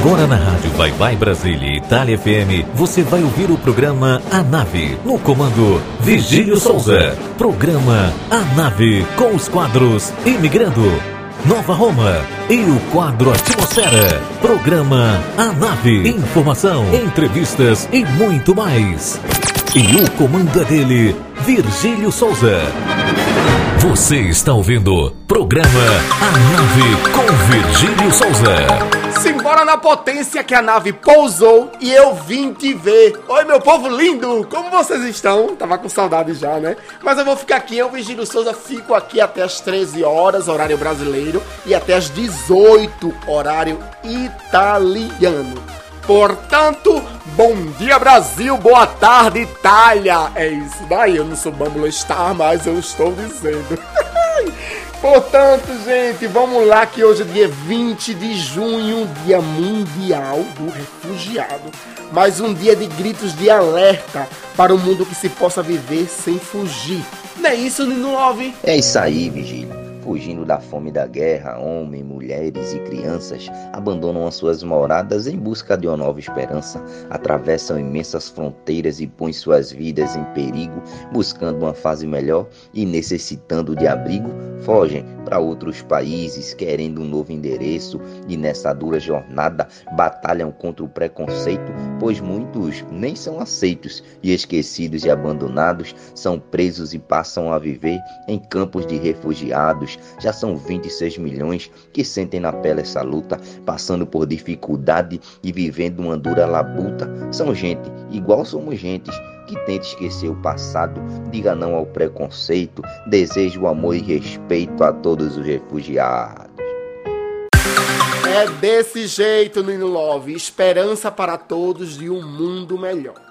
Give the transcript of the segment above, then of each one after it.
Agora na Rádio Vai Vai Brasília Itália FM, você vai ouvir o programa A Nave, no comando Vigílio Souza. Programa A Nave, com os quadros Imigrando, Nova Roma e o quadro Atmosfera. Programa A Nave, informação, entrevistas e muito mais. E o comando é dele, Virgílio Souza. Você está ouvindo programa A Nave com Virgílio Souza. Simbora na potência que a nave pousou e eu vim te ver. Oi, meu povo lindo! Como vocês estão? Tava com saudade já, né? Mas eu vou ficar aqui, eu, Virgílio Souza, fico aqui até as 13 horas, horário brasileiro, e até as 18, horário italiano. Portanto, bom dia Brasil, boa tarde Itália. É isso daí, eu não sou Bambulo Star, mas eu estou dizendo. Portanto, gente, vamos lá que hoje é dia 20 de junho, dia mundial do refugiado. Mais um dia de gritos de alerta para o um mundo que se possa viver sem fugir. Não é isso, Nino Love? É isso aí, Vigílio. Fugindo da fome da guerra, homens, mulheres e crianças abandonam as suas moradas em busca de uma nova esperança, atravessam imensas fronteiras e põem suas vidas em perigo, buscando uma fase melhor e necessitando de abrigo, fogem para outros países querendo um novo endereço e nessa dura jornada batalham contra o preconceito, pois muitos nem são aceitos e esquecidos e abandonados, são presos e passam a viver em campos de refugiados já são 26 milhões que sentem na pele essa luta, passando por dificuldade e vivendo uma dura labuta. São gente, igual somos gentes, que tenta esquecer o passado, diga não ao preconceito, deseja o amor e respeito a todos os refugiados. É desse jeito, Nino Love, esperança para todos de um mundo melhor.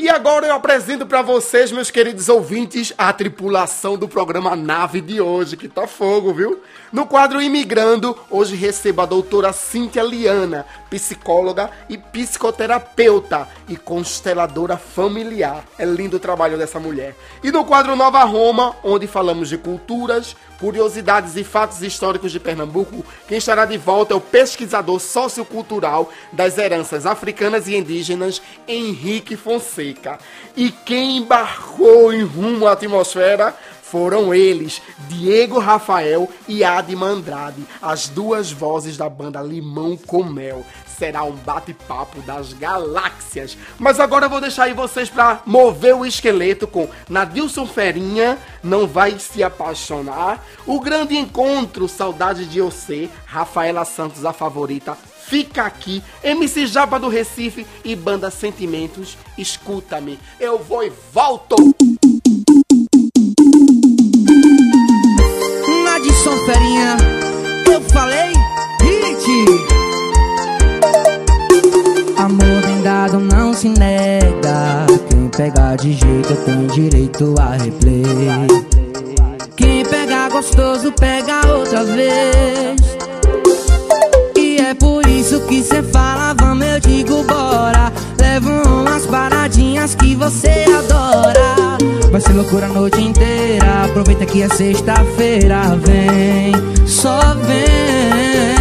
E agora eu apresento para vocês, meus queridos ouvintes, a tripulação do programa Nave de hoje, que tá fogo, viu? No quadro Imigrando, hoje recebo a doutora Cíntia Liana, psicóloga e psicoterapeuta e consteladora familiar. É lindo o trabalho dessa mulher. E no quadro Nova Roma, onde falamos de culturas, curiosidades e fatos históricos de Pernambuco, quem estará de volta é o pesquisador sociocultural das heranças africanas e indígenas, Henrique Fonseca. E quem embarcou em rumo à atmosfera foram eles, Diego Rafael e Adma Andrade, as duas vozes da banda Limão com Mel. Será um bate-papo das galáxias. Mas agora eu vou deixar aí vocês para mover o esqueleto com Nadilson Ferinha, Não Vai Se Apaixonar, O Grande Encontro, Saudade de Você, Rafaela Santos, a favorita, Fica aqui, MC Jaba do Recife e Banda Sentimentos, escuta-me. Eu vou e volto! Se nega. Quem pegar de jeito tem direito a replay. Quem pegar gostoso pega outra vez. E é por isso que cê fala, vamos, eu digo bora. Levo umas paradinhas que você adora. Vai ser loucura a noite inteira. Aproveita que é sexta-feira. Vem, só vem.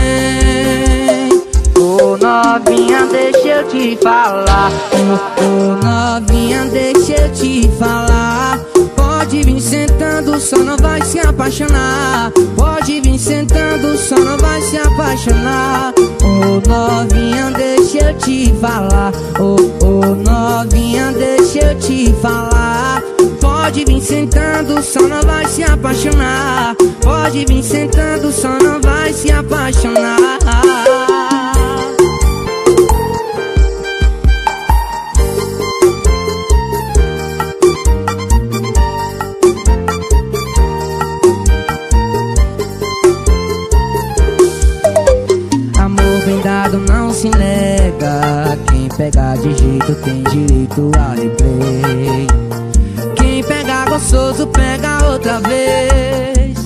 Te falar. Ô oh, novinha, deixa eu te falar. Pode vir sentando, só não vai se apaixonar. Pode vir sentando, só não vai se apaixonar. Ô oh, novinha, deixa eu te falar. Ô oh, novinha, deixa eu te falar. Pode vir sentando, só não vai se apaixonar. Pode vir sentando, só não vai se apaixonar. Pegar de jeito tem direito a replay. Gostoso pega outra vez.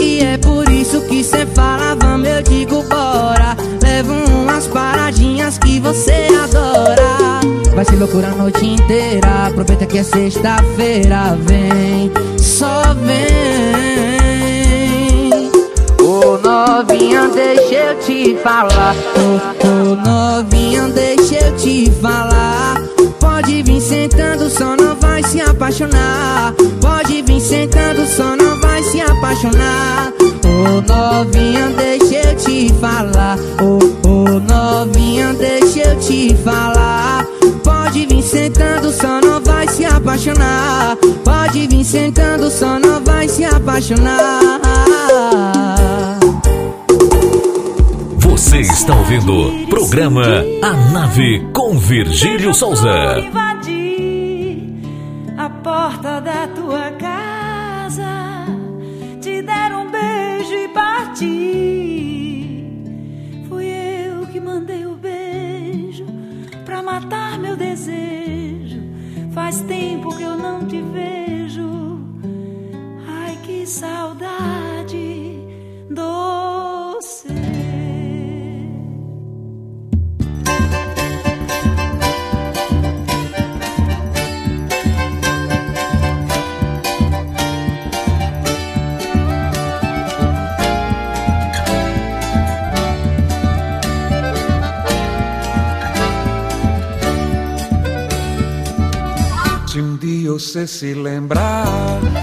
E é por isso que cê fala, vamos, eu digo bora. Levo umas paradinhas que você adora. Vai ser loucura a noite inteira Aproveita que é sexta-feira Vem, só vem Ô oh, novinha, deixa eu te falar. Ô, ô, novinha, deixa eu te falar. Pode vir sentando, só não vai se apaixonar. Pode vir sentando, só não vai se apaixonar. Ô, novinha, deixa eu te falar. Ô, novinha, deixa eu te falar. Pode vir sentando, só não vai se apaixonar. Pode vir sentando, só não vai se apaixonar. Você está ouvindo programa A Nave com Virgílio Souza. Invadir a porta da tua Faz tempo que eu não te vejo. Ai, que saudade doce. Se um dia você se lembrar,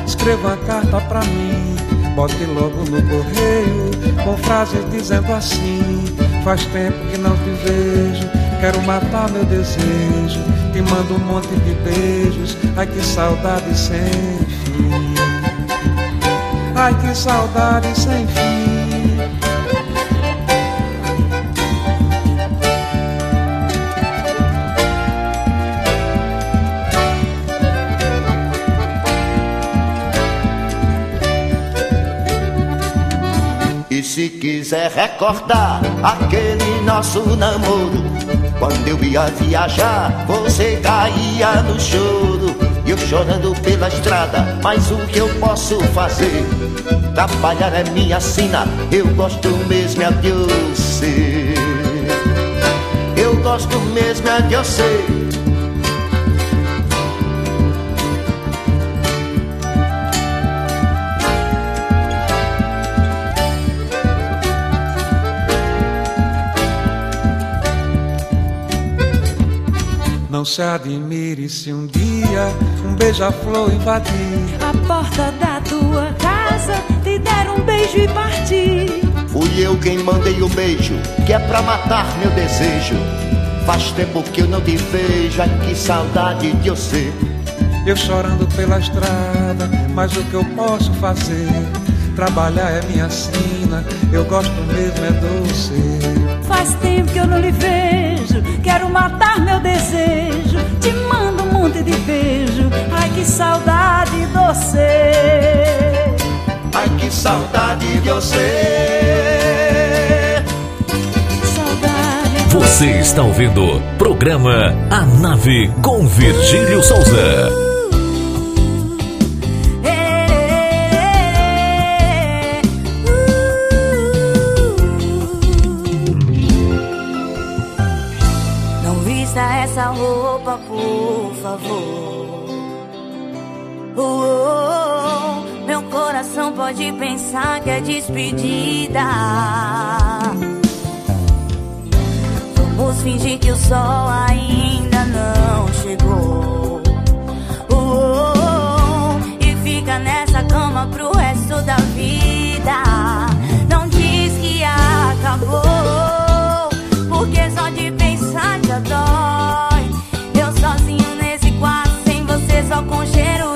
escreva uma carta pra mim. Bote logo no correio, com frases dizendo assim: Faz tempo que não te vejo, quero matar meu desejo. Te mando um monte de beijos, ai que saudade sem fim. Ai que saudade sem fim. Quiser recordar aquele nosso namoro, quando eu ia viajar, você caía no choro. E eu chorando pela estrada, mas o que eu posso fazer? Trabalhar é minha sina, eu gosto mesmo é de você. Eu gosto mesmo é de você. Não se admire se um dia um beija-flor invadir. A porta da tua casa, te der um beijo e partir. Fui eu quem mandei o beijo, que é pra matar meu desejo. Faz tempo que eu não te vejo, ai que saudade de você. Eu chorando pela estrada, mas o que eu posso fazer? Trabalhar é minha sina, eu gosto mesmo é doce. Faz tempo que eu não lhe vejo, quero matar meu desejo. Te mando um monte de beijo, ai que saudade doce. Ai que saudade de você. Saudade Você está ouvindo programa A Nave com Virgílio Souza. Pode pensar que é despedida. Vamos fingir que o sol ainda não chegou. Oh, oh, oh, e fica nessa cama pro resto da vida. Não diz que acabou, porque só de pensar já dói. Eu sozinho nesse quarto, sem você, só com cheiro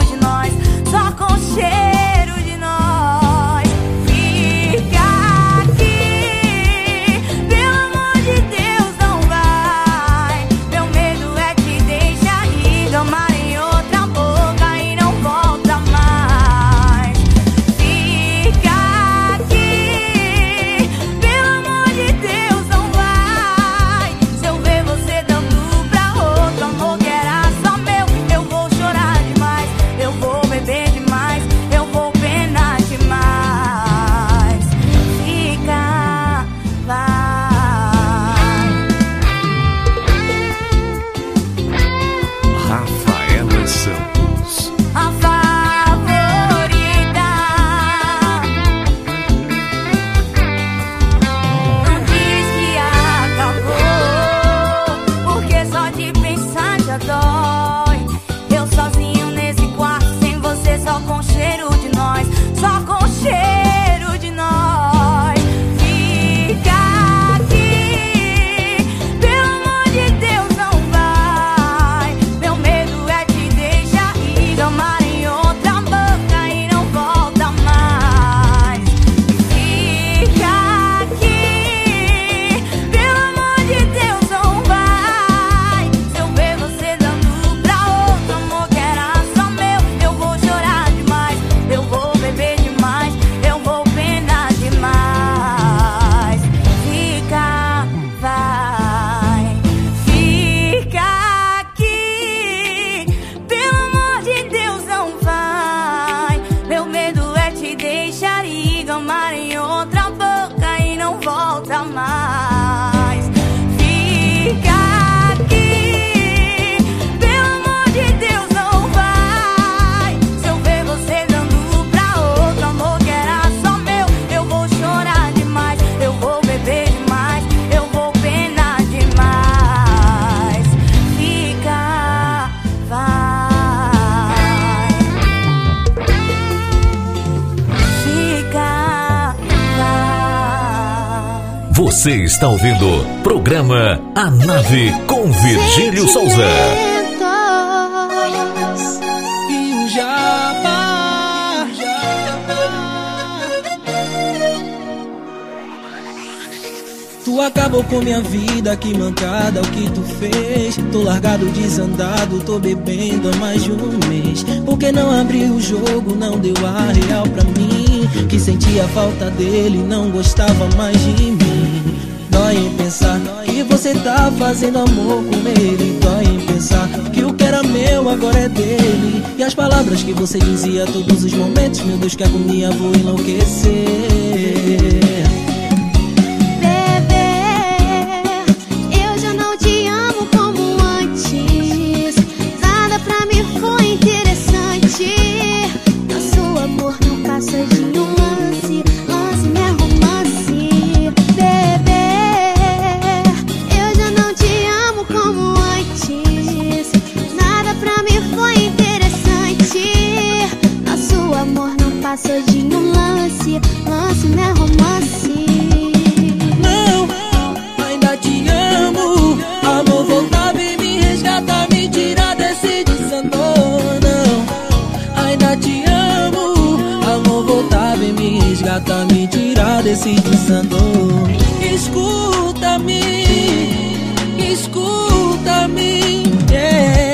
Você está ouvindo programa A Nave com Virgílio Souza. E Tu acabou com minha vida, que mancada o que tu fez. Tô largado, desandado, tô bebendo há mais de um mês. Por que não abriu o jogo, não deu a real pra mim? Que sentia falta dele, não gostava mais de mim. Dói em pensar que você tá fazendo amor com ele. Dói em pensar que o que era meu agora é dele. E as palavras que você dizia todos os momentos, meu Deus, que agonia, vou enlouquecer. Tirar desse desandor. Escuta-me, escuta-me. Yeah.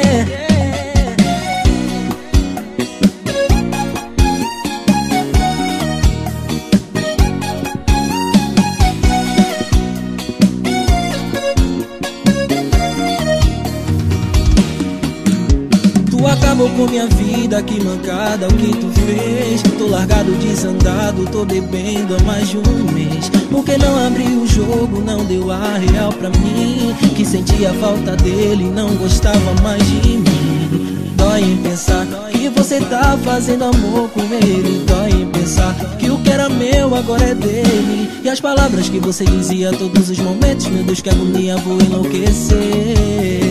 Tu acabou com minha vida, que mancada o que tu fez. Tô largado, desandado, tô bebendo há mais de um mês. Por que não abriu o jogo, não deu a real pra mim? Que sentia falta dele, não gostava mais de mim. Dói em pensar que você tá fazendo amor com ele. Dói em pensar que o que era meu agora é dele. E as palavras que você dizia a todos os momentos, meu Deus, que agonia, vou enlouquecer.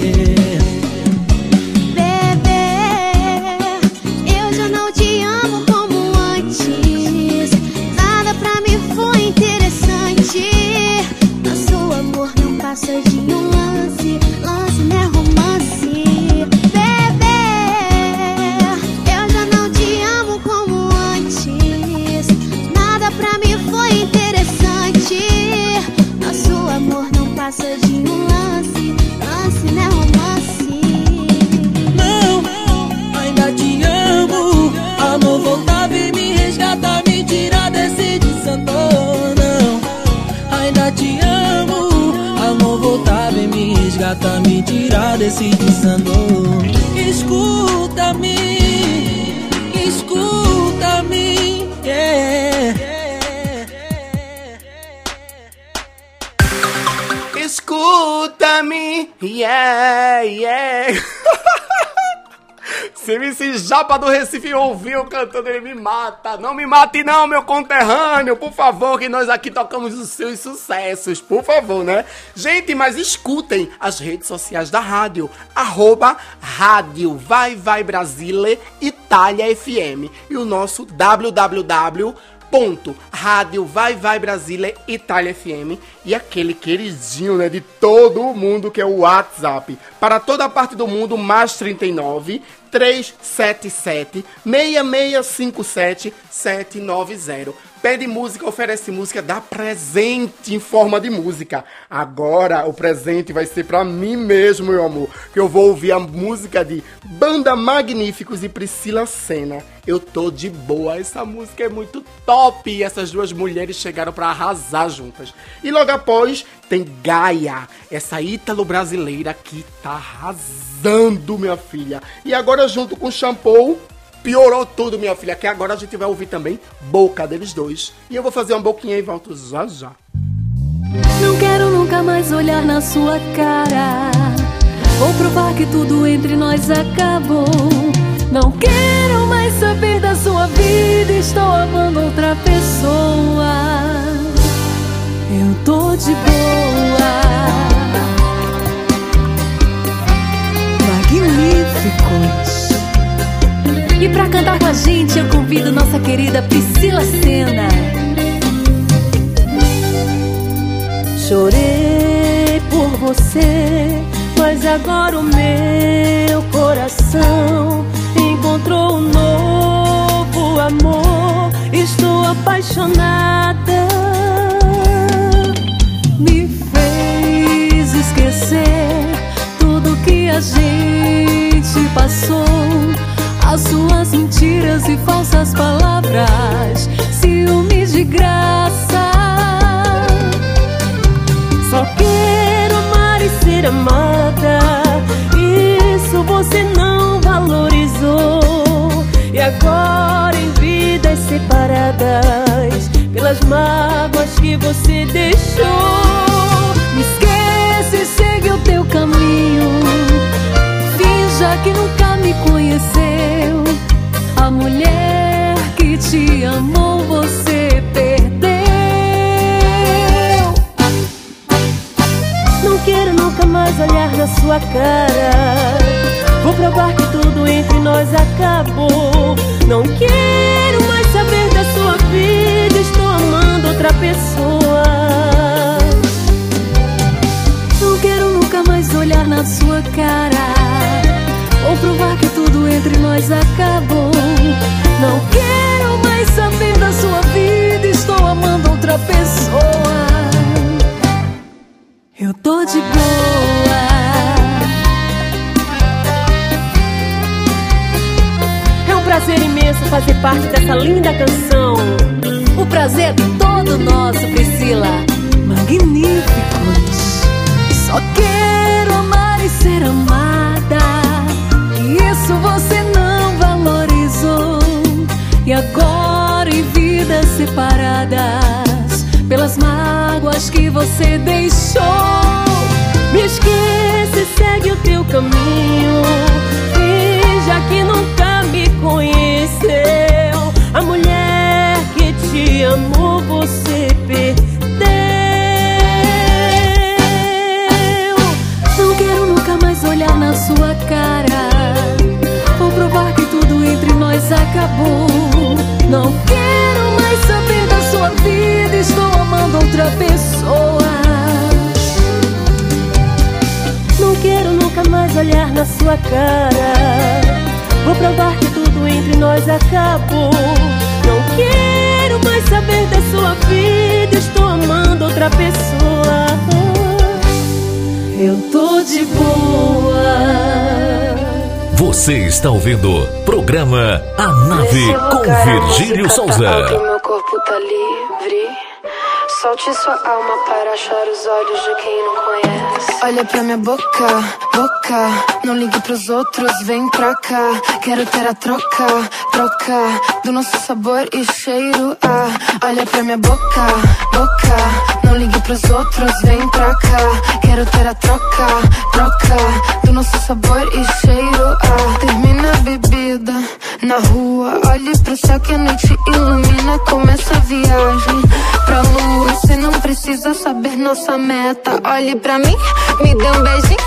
Do Recife ouviu cantando, ele me mata. Não me mate não, meu conterrâneo, por favor, que nós aqui tocamos os seus sucessos, por favor, né? Gente, mas escutem as redes sociais da rádio, arroba rádio vai vai Brasile Itália FM e o nosso www ponto. Rádio vai vai Brasília Itália FM e aquele queridinho né de todo mundo que é o WhatsApp. Para toda a parte do mundo mais 39 377 6657 790 Pede música, oferece música, dá presente em forma de música. Agora o presente vai ser pra mim mesmo, meu amor. Que eu vou ouvir a música de Banda Magníficos e Priscila Senna. Eu tô de boa, essa música é muito top. E essas duas mulheres chegaram pra arrasar juntas. E logo após tem Gaia, essa ítalo-brasileira que tá arrasando, minha filha. E agora junto com Shampoo Piorou tudo, minha filha, que agora a gente vai ouvir também Boca deles dois. E eu vou fazer uma boquinha e volto já já. Não quero nunca mais olhar na sua cara. Vou provar que tudo entre nós acabou. Não quero mais saber da sua vida. Estou amando outra pessoa. Eu tô de boa. Magníficos. Pra cantar com a gente eu convido nossa querida Priscila Senna. Chorei por você, mas agora o meu coração encontrou um novo amor. Estou apaixonada. Me fez esquecer tudo que a gente passou. As suas mentiras e falsas palavras, ciúmes de graça. Só quero amar e ser amada. Isso você não valorizou. E agora em vidas separadas, pelas mágoas que você deixou. Me esquece e segue o teu caminho. Finja que nunca me conheceu. A mulher que te amou, você perdeu. Não quero nunca mais olhar na sua cara. Vou provar que tudo entre nós acabou. Não quero mais saber da sua vida. Estou amando outra pessoa. Não quero nunca mais olhar na sua cara. Vou provar que tudo entre nós acabou. Não quero mais saber da sua vida. Estou amando outra pessoa. Eu tô de boa. É um prazer imenso fazer parte dessa linda canção. O prazer é todo nosso, Priscila. Magníficos. Só quero amar e ser amada. Isso você não valorizou. E agora em vidas separadas, pelas mágoas que você deixou. Me esquece, segue o teu caminho. Finja que nunca me conheceu. A mulher que te amou, você perdeu. Não quero nunca mais olhar na sua cara. Acabou. Não quero mais saber da sua vida. Estou amando outra pessoa. Não quero nunca mais olhar na sua cara. Vou provar que tudo entre nós acabou. Não quero mais saber da sua vida. Estou amando outra pessoa. Eu tô de boa. Você está ouvindo programa A Nave com Virgílio Tá Souza. meu corpo tá. Solte sua alma para achar os olhos de quem não conhece. Olha pra minha boca, boca. Não ligue pros outros, vem pra cá. Quero ter a troca, troca. Do nosso sabor e cheiro. Ah, olha pra minha boca, boca. Não ligue pros outros, vem pra cá. Quero ter a troca, troca. Do nosso sabor e cheiro. Ah, termina a bebida na rua. Olhe pro céu que a noite ilumina. Começa a viagem pra lua. Você não precisa saber nossa meta. Olhe pra mim, me dê um beijinho.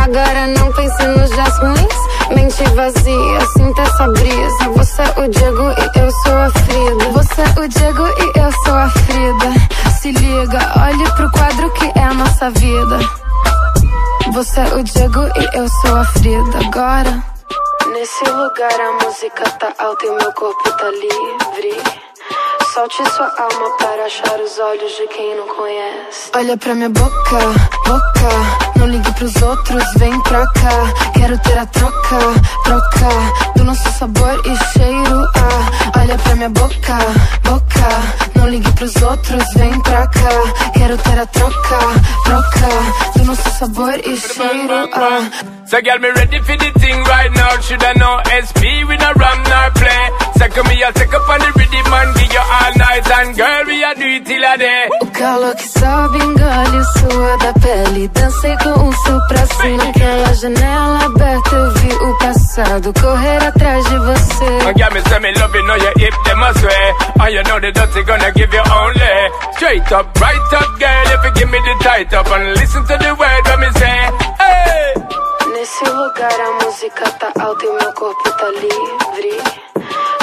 Agora não pense nos dias ruins. Mente vazia, sinta essa brisa. Você é o Diego e eu sou a Frida. Você é o Diego e eu sou a Frida. Se liga, olhe pro quadro que é a nossa vida. Você é o Diego e eu sou a Frida. Agora. Nesse lugar a música tá alta e o meu corpo tá livre. Solte sua alma para achar os olhos de quem não conhece. Olha pra minha boca, boca. Não ligue pros outros, vem pra cá. Quero ter a troca, troca. Do nosso sabor e cheiro. Ah, olha pra minha boca, boca. Não ligue pros outros, vem pra cá. Quero ter a troca, troca. Do nosso sabor e cheiro. Ah. So girl, me ready for the thing right now. Should I know SP with a ram nor play? Second me, I'll take up on the rhythm and give you all night. And girl, we a do it till a day. O calor que sobe, engole o suor da pele. Dancei com o sul pra cima. Naquela janela aberta eu vi o passado correr atrás de você. Girl, me say me love you, know you hip them a sway. And you know the dirty gonna give you only. Straight up, right up, girl, if you give me the tight up. And listen to the word when me say, hey. Nesse lugar a música tá alta e o meu corpo tá livre.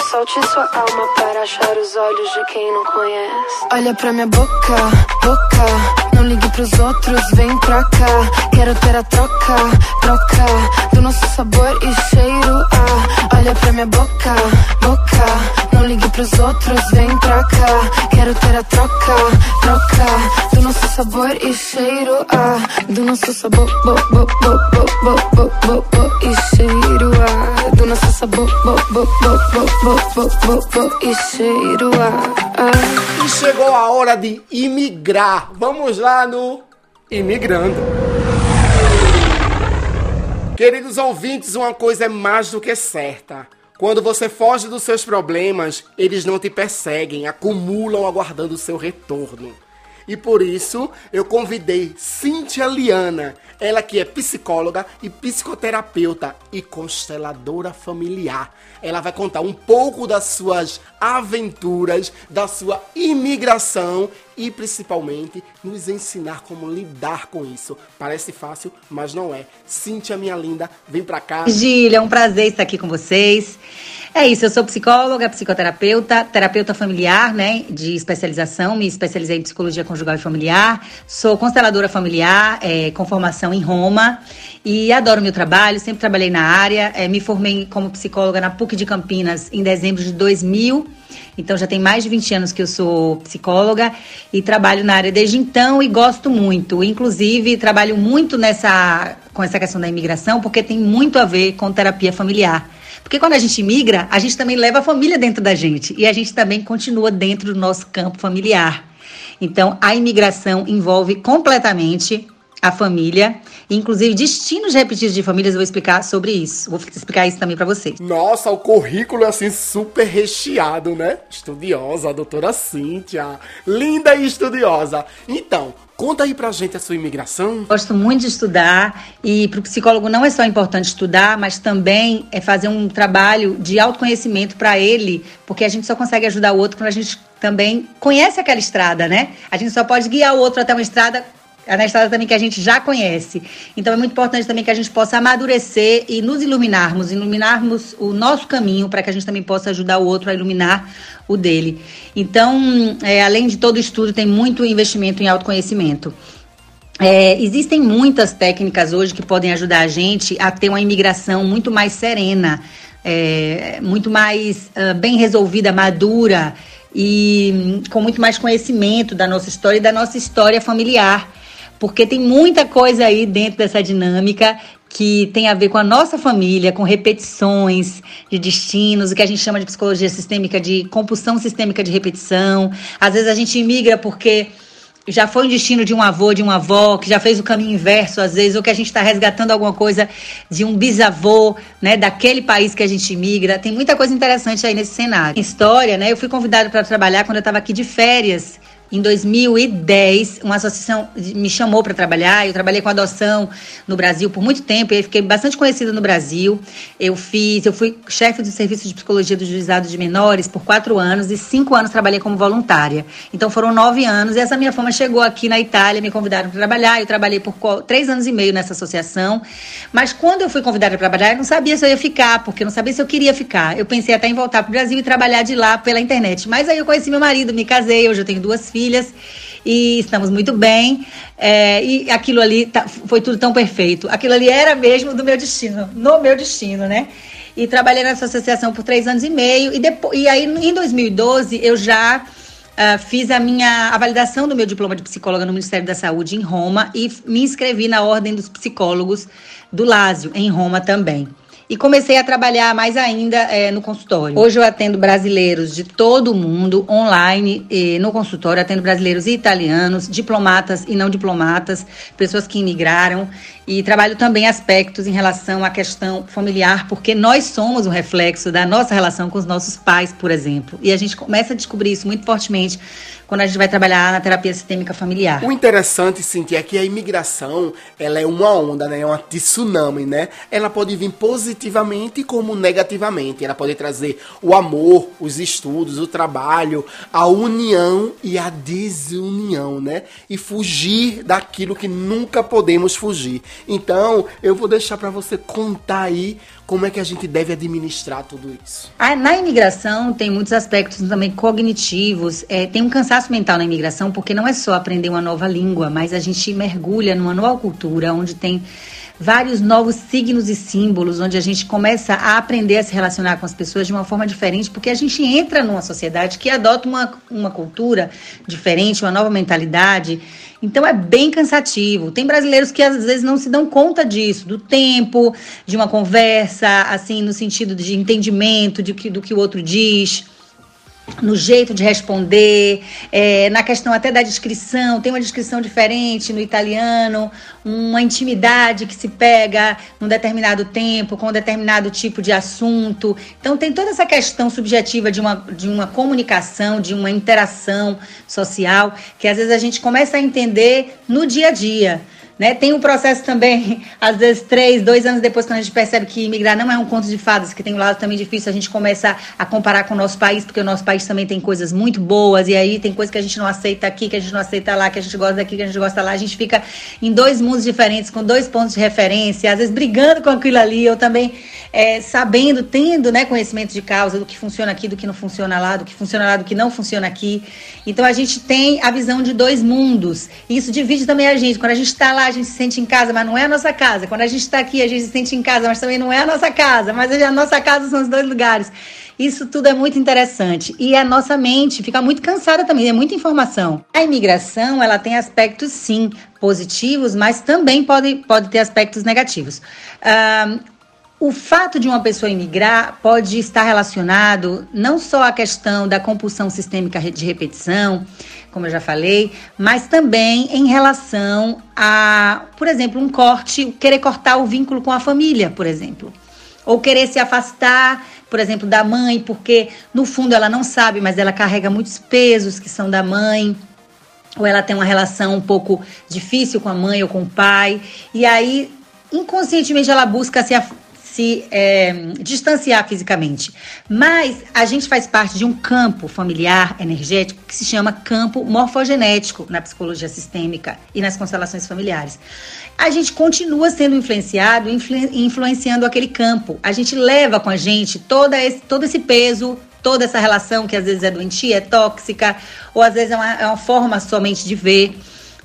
Solte sua alma para achar os olhos de quem não conhece. Olha pra minha boca, boca. Não ligue pros outros, vem pra cá. Quero ter a troca, troca. Do nosso sabor e cheiro. Ah, olha pra minha boca, boca. Não ligue pros outros, vem pra cá. Quero ter a troca, troca. Do nosso sabor e cheiro. Ah, do nosso sabor, bo, bo, bo, bo, bo, bo, bo, bo, e cheiro. Ah, do nosso sabor, bo, bo, bo, bo, bo, bo, bo, bo, e chegou a hora de imigrar. Vamos lá no Imigrando. Queridos ouvintes, uma coisa é mais do que certa. Quando você foge dos seus problemas, eles não te perseguem, acumulam aguardando seu retorno. E por isso eu convidei Cíntia Liana, ela que é psicóloga e psicoterapeuta e consteladora familiar. Ela vai contar um pouco das suas aventuras, da sua imigração e principalmente nos ensinar como lidar com isso. Parece fácil, mas não é. Cíntia, minha linda, vem pra cá. Gília, é um prazer estar aqui com vocês. É isso, eu sou psicóloga, psicoterapeuta, terapeuta familiar, né, de especialização, me especializei em psicologia conjugal e familiar, sou consteladora familiar, é, com formação em Roma e adoro meu trabalho, sempre trabalhei na área, é, me formei como psicóloga na PUC de Campinas em dezembro de 2000, então já tem mais de 20 anos que eu sou psicóloga e trabalho na área desde então e gosto muito. Inclusive, trabalho muito nessa com essa questão da imigração, porque tem muito a ver com terapia familiar. Porque quando a gente migra, a gente também leva a família dentro da gente e a gente também continua dentro do nosso campo familiar. Então, a imigração envolve completamente a família, inclusive destinos repetidos de famílias, eu vou explicar sobre isso. Vou explicar isso também para vocês. Nossa, o currículo é assim super recheado, né? Estudiosa, doutora Cíntia. Linda e estudiosa. Então, conta aí pra gente a sua imigração. Gosto muito de estudar e para o psicólogo não é só importante estudar, mas também é fazer um trabalho de autoconhecimento para ele, porque a gente só consegue ajudar o outro quando a gente também conhece aquela estrada, né? A gente só pode guiar o outro até uma estrada é na estrada também que a gente já conhece. Então é muito importante também que a gente possa amadurecer e nos iluminarmos, iluminarmos o nosso caminho para que a gente também possa ajudar o outro a iluminar o dele. Então, é, além de todo estudo, tem muito investimento em autoconhecimento. É, existem muitas técnicas hoje que podem ajudar a gente a ter uma imigração muito mais serena, é, muito mais uh, bem resolvida, madura e hum, com muito mais conhecimento da nossa história e da nossa história familiar porque tem muita coisa aí dentro dessa dinâmica que tem a ver com a nossa família, com repetições de destinos, o que a gente chama de psicologia sistêmica de compulsão sistêmica de repetição. Às vezes a gente imigra porque já foi um destino de um avô, de uma avó, que já fez o caminho inverso, às vezes, ou que a gente está resgatando alguma coisa de um bisavô, né, daquele país que a gente migra. Tem muita coisa interessante aí nesse cenário. História, né? Eu fui convidada para trabalhar quando eu estava aqui de férias em 2010, uma associação me chamou para trabalhar. Eu trabalhei com adoção no Brasil por muito tempo e fiquei bastante conhecida no Brasil. Eu fiz, eu fui chefe do serviço de psicologia do juizado de menores por quatro anos e cinco anos trabalhei como voluntária. Então foram nove anos e essa minha fama chegou aqui na Itália, me convidaram para trabalhar. Eu trabalhei por três anos e meio nessa associação. Mas quando eu fui convidada para trabalhar, eu não sabia se eu ia ficar, porque eu não sabia se eu queria ficar. Eu pensei até em voltar para o Brasil e trabalhar de lá pela internet. Mas aí eu conheci meu marido, me casei, hoje eu tenho duas filhas filhas e estamos muito bem. É, e aquilo ali tá, foi tudo tão perfeito. Aquilo ali era mesmo do meu destino, no meu destino, né? E trabalhei nessa associação por três anos e meio. E, depois, e aí, em 2012, eu já uh, fiz a minha a validação do meu diploma de psicóloga no Ministério da Saúde em Roma e me inscrevi na Ordem dos Psicólogos do Lásio, em Roma também e comecei a trabalhar mais ainda é, no consultório. Hoje eu atendo brasileiros de todo o mundo, online, no consultório, atendo brasileiros e italianos, diplomatas e não diplomatas, pessoas que imigraram e trabalho também aspectos em relação à questão familiar, porque nós somos o reflexo da nossa relação com os nossos pais, por exemplo. E a gente começa a descobrir isso muito fortemente quando a gente vai trabalhar na terapia sistêmica familiar. O interessante, Cintia, é que a imigração, ela é uma onda, né? É uma tsunami, né? Ela pode vir positivamente como negativamente. Ela pode trazer o amor, os estudos, o trabalho, a união e a desunião, né? E fugir daquilo que nunca podemos fugir. Então, eu vou deixar para você contar aí Como é que a gente deve administrar tudo isso? Na imigração tem muitos aspectos também cognitivos. É, tem um cansaço mental na imigração, porque não é só aprender uma nova língua, mas a gente mergulha numa nova cultura, onde tem vários novos signos e símbolos, onde a gente começa a aprender a se relacionar com as pessoas de uma forma diferente, porque a gente entra numa sociedade que adota uma, uma cultura diferente, uma nova mentalidade. Então é bem cansativo. Tem brasileiros que às vezes não se dão conta disso, do tempo, de uma conversa, assim, no sentido de entendimento de que, do que o outro diz no jeito de responder, é, na questão até da descrição, tem uma descrição diferente no italiano, uma intimidade que se pega num determinado tempo, com um determinado tipo de assunto. Então tem toda essa questão subjetiva de uma, de uma comunicação, de uma interação social, que às vezes a gente começa a entender no dia a dia. Né? Tem um processo também, às vezes, três, dois anos depois, quando a gente percebe que imigrar não é um conto de fadas, que tem um lado também difícil, a gente começa a comparar com o nosso país, porque o nosso país também tem coisas muito boas, e aí tem coisas que a gente não aceita aqui, que a gente não aceita lá, que a gente gosta daqui, que a gente gosta lá. A gente fica em dois mundos diferentes, com dois pontos de referência, às vezes brigando com aquilo ali, ou também é, sabendo, tendo né, conhecimento de causa do que funciona aqui, do que não funciona lá, do que funciona lá, do que não funciona aqui. Então a gente tem a visão de dois mundos. E isso divide também a gente. Quando a gente está lá, a gente se sente em casa, mas não é a nossa casa. Quando a gente está aqui, a gente se sente em casa, mas também não é a nossa casa. Mas a nossa casa são os dois lugares. Isso tudo é muito interessante. E a nossa mente fica muito cansada também, é muita informação. A imigração, ela tem aspectos, sim, positivos, mas também pode, pode ter aspectos negativos. Uh, o fato de uma pessoa imigrar pode estar relacionado não só à questão da compulsão sistêmica de repetição, como eu já falei, mas também em relação a, por exemplo, um corte, querer cortar o vínculo com a família, por exemplo. Ou querer se afastar, por exemplo, da mãe, porque no fundo ela não sabe, mas ela carrega muitos pesos que são da mãe ou ela tem uma relação um pouco difícil com a mãe ou com o pai, e aí inconscientemente ela busca se, se é, distanciar fisicamente. Mas a gente faz parte de um campo familiar energético que se chama campo morfogenético na psicologia sistêmica e nas constelações familiares. A gente continua sendo influenciado, influ, influenciando aquele campo. A gente leva com a gente toda esse, todo esse peso, toda essa relação que às vezes é doentia, é tóxica, ou às vezes é uma, é uma forma somente de ver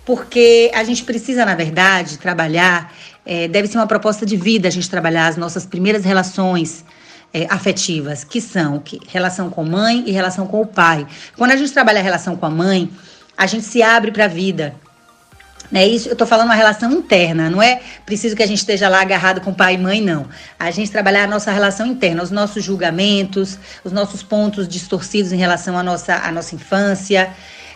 porque a gente precisa, na verdade, trabalhar é, deve ser uma proposta de vida a gente trabalhar as nossas primeiras relações é, afetivas, que são que, relação com mãe e relação com o pai. Quando a gente trabalha a relação com a mãe, a gente se abre para a vida. É isso, eu estou falando uma relação interna, não é preciso que a gente esteja lá agarrado com pai e mãe, não. A gente trabalhar a nossa relação interna, os nossos julgamentos, os nossos pontos distorcidos em relação à nossa, à nossa infância,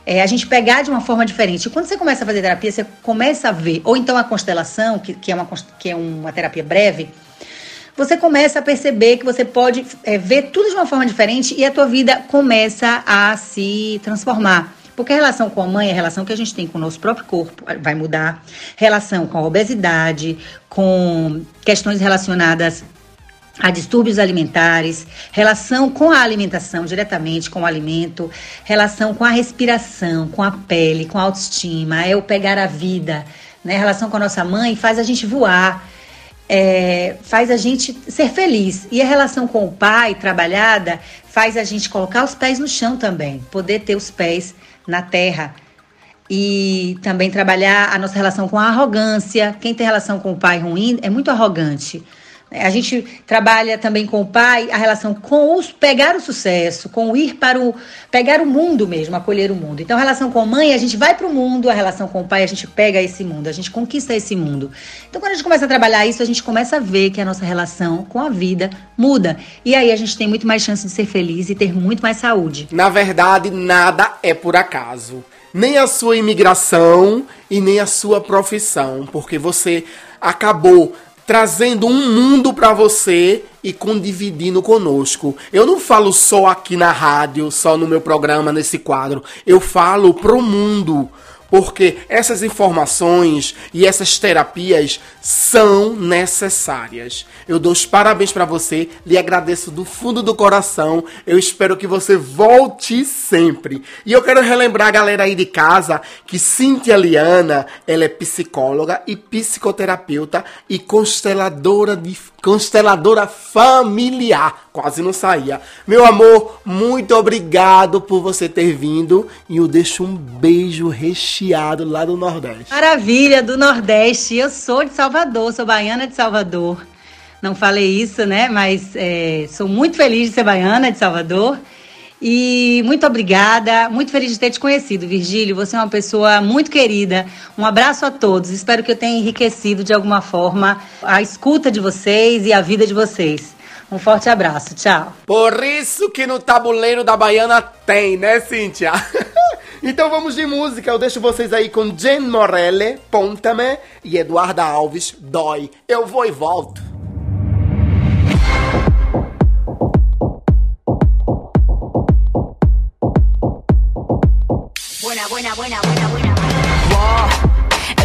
é, a gente pegar de uma forma diferente. E quando você começa a fazer terapia, você começa a ver, ou então a constelação, que, que, é, uma, que é uma terapia breve, você começa a perceber que você pode é, ver tudo de uma forma diferente e a tua vida começa a se transformar. Porque a relação com a mãe é a relação que a gente tem com o nosso próprio corpo, vai mudar. Relação com a obesidade, com questões relacionadas a distúrbios alimentares, relação com a alimentação diretamente com o alimento, relação com a respiração, com a pele, com a autoestima, é o pegar a vida, né? Relação com a nossa mãe faz a gente voar, é, faz a gente ser feliz. E a relação com o pai, trabalhada, faz a gente colocar os pés no chão também, poder ter os pés na terra. E também trabalhar a nossa relação com a arrogância. Quem tem relação com o pai ruim é muito arrogante. A gente trabalha também com o pai a relação com os pegar o sucesso, com o ir para o pegar o mundo mesmo, acolher o mundo. Então, a relação com a mãe, a gente vai para o mundo, a relação com o pai, a gente pega esse mundo, a gente conquista esse mundo. Então, quando a gente começa a trabalhar isso, a gente começa a ver que a nossa relação com a vida muda. E aí a gente tem muito mais chance de ser feliz e ter muito mais saúde. Na verdade, nada é por acaso. Nem a sua imigração e nem a sua profissão, porque você acabou trazendo um mundo para você e condividindo conosco. Eu não falo só aqui na rádio, só no meu programa, nesse quadro. Eu falo pro mundo. Porque essas informações e essas terapias são necessárias. Eu dou os parabéns para você, lhe agradeço do fundo do coração. Eu espero que você volte sempre. E eu quero relembrar a galera aí de casa que Cintia Liana, ela é psicóloga e psicoterapeuta e consteladora de consteladora familiar. Quase não saía. Meu amor, muito obrigado por você ter vindo e eu deixo um beijo recheado lá do Nordeste. Maravilha, do Nordeste. Eu sou de Salvador, sou baiana de Salvador. Não falei isso, né? Mas é, sou muito feliz de ser baiana de Salvador. E muito obrigada, muito feliz de ter te conhecido, Virgílio. Você é uma pessoa muito querida. Um abraço a todos. Espero que eu tenha enriquecido de alguma forma a escuta de vocês e a vida de vocês. Um forte abraço, tchau. Por isso que no tabuleiro da Baiana tem, né, Cíntia? então vamos de música. Eu deixo vocês aí com Jen Morelle, Pontame e Eduarda Alves, Dói. Eu vou e volto. Buena, buena, buena, buena, buena.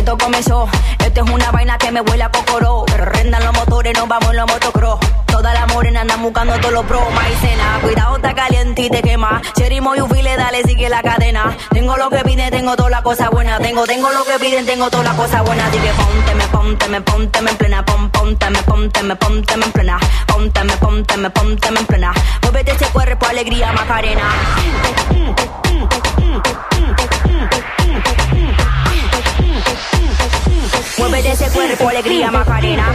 Esto comenzó. Esto es una vaina que me huele a cocoró. Pero rendan los motores, nos vamos en los motocross. Todas las morenas andan buscando todos los pros. Maicena, cuidado, está caliente y te quema. Cherry Moyufile, dale, sigue la cadena. Tengo lo que piden, tengo toda la cosa buena. Tengo, tengo lo que piden, tengo toda la cosa buena. Dije, ponte, me, ponte, me, ponte, me en plena. Pon, ponte, me, ponte, me, ponte, me en plena. Ponte, me, ponte, me, ponte, me en plena. Muévete ese cuerpo, alegría, Macarena. Mueve ese cuerpo, alegría, Macarena.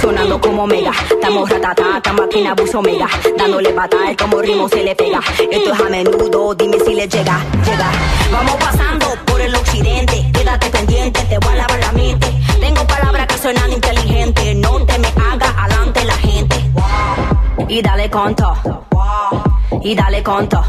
Sonando como mega. Estamos ratata, esta máquina buzo mega. Dándole patada, como ritmo se le pega. Esto es a menudo, dime si le llega, llega. Vamos pasando por el occidente. Quédate pendiente, te voy a lavar la mente. Tengo palabras que suenan inteligentes. No te me haga adelante la gente. Y dale conto. Y dale conto.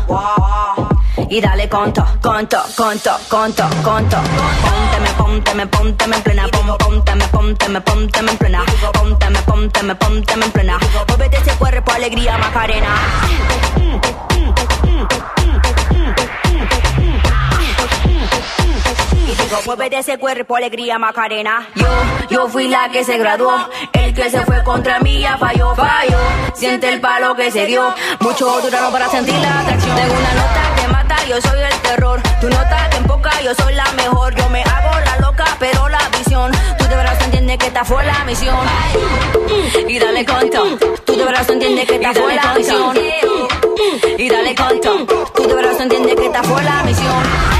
Y dale conto, conto, conto, conto, conto. Pónteme, pónteme, pónteme en plena. Pónteme, pónteme, pónteme en plena. Pónteme, pónteme, pónteme en plena. Muévete ese cuerpo, alegría, Macarena. Muévete ese cuerpo, alegría, Macarena. Yo, yo fui la que se graduó. El que se fue contra mí ya falló, falló. Siente el palo que se dio. Mucho duraron para sentir la atracción. Tengo una nota que yo soy el terror. Tu nota que empoca, yo soy la mejor. Yo me hago la loca, pero la visión. Tú de verdad entiendes que esta fue la misión. Y dale conto. Tú de verdad entiendes que esta fue la misión. Y dale conto. Tú de verdad entiendes que esta fue la misión.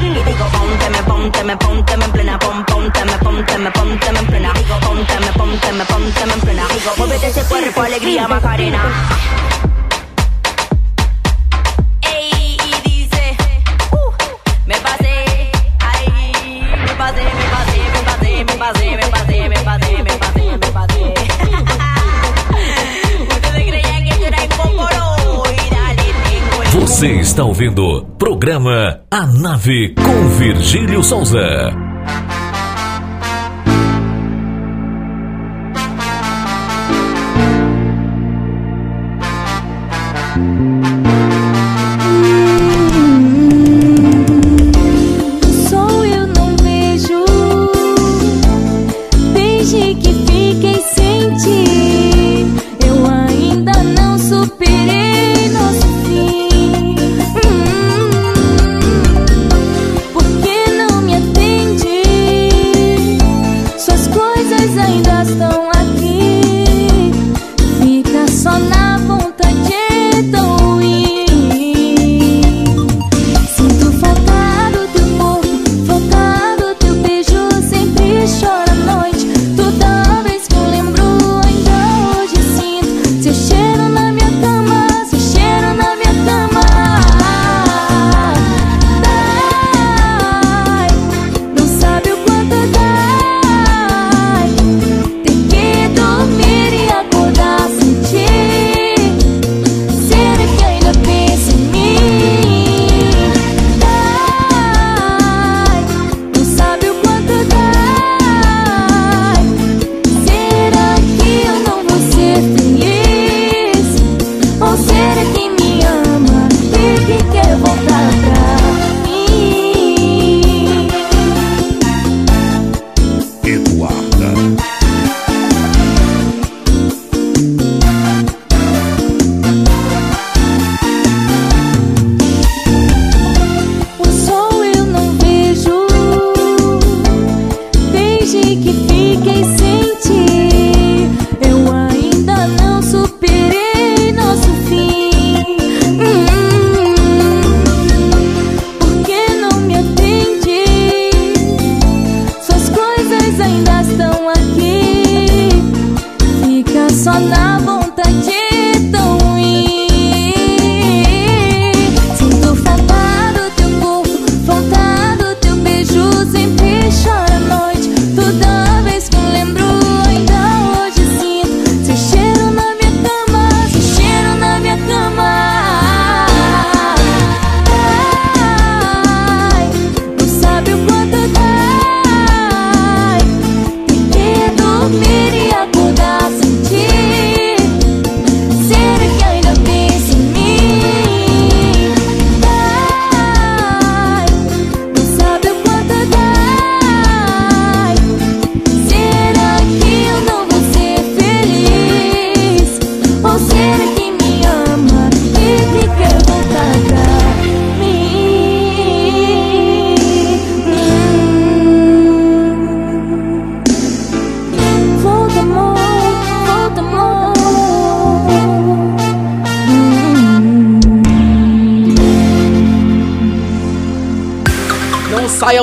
Y digo, pónteme, pónteme, pónteme en plena, pon, pónteme, pónteme, pónteme en plena. Pónteme, pónteme, pónteme en plena. Muévete ese cuerpo, alegría, Macarena. Você está ouvindo programa A Nave com Virgílio Souza.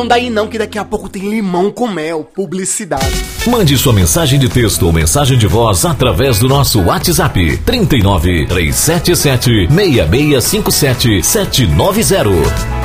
Saiam daí não, que daqui a pouco tem limão com mel, publicidade. Mande sua mensagem de texto ou mensagem de voz através do nosso WhatsApp 39 377 6657 790.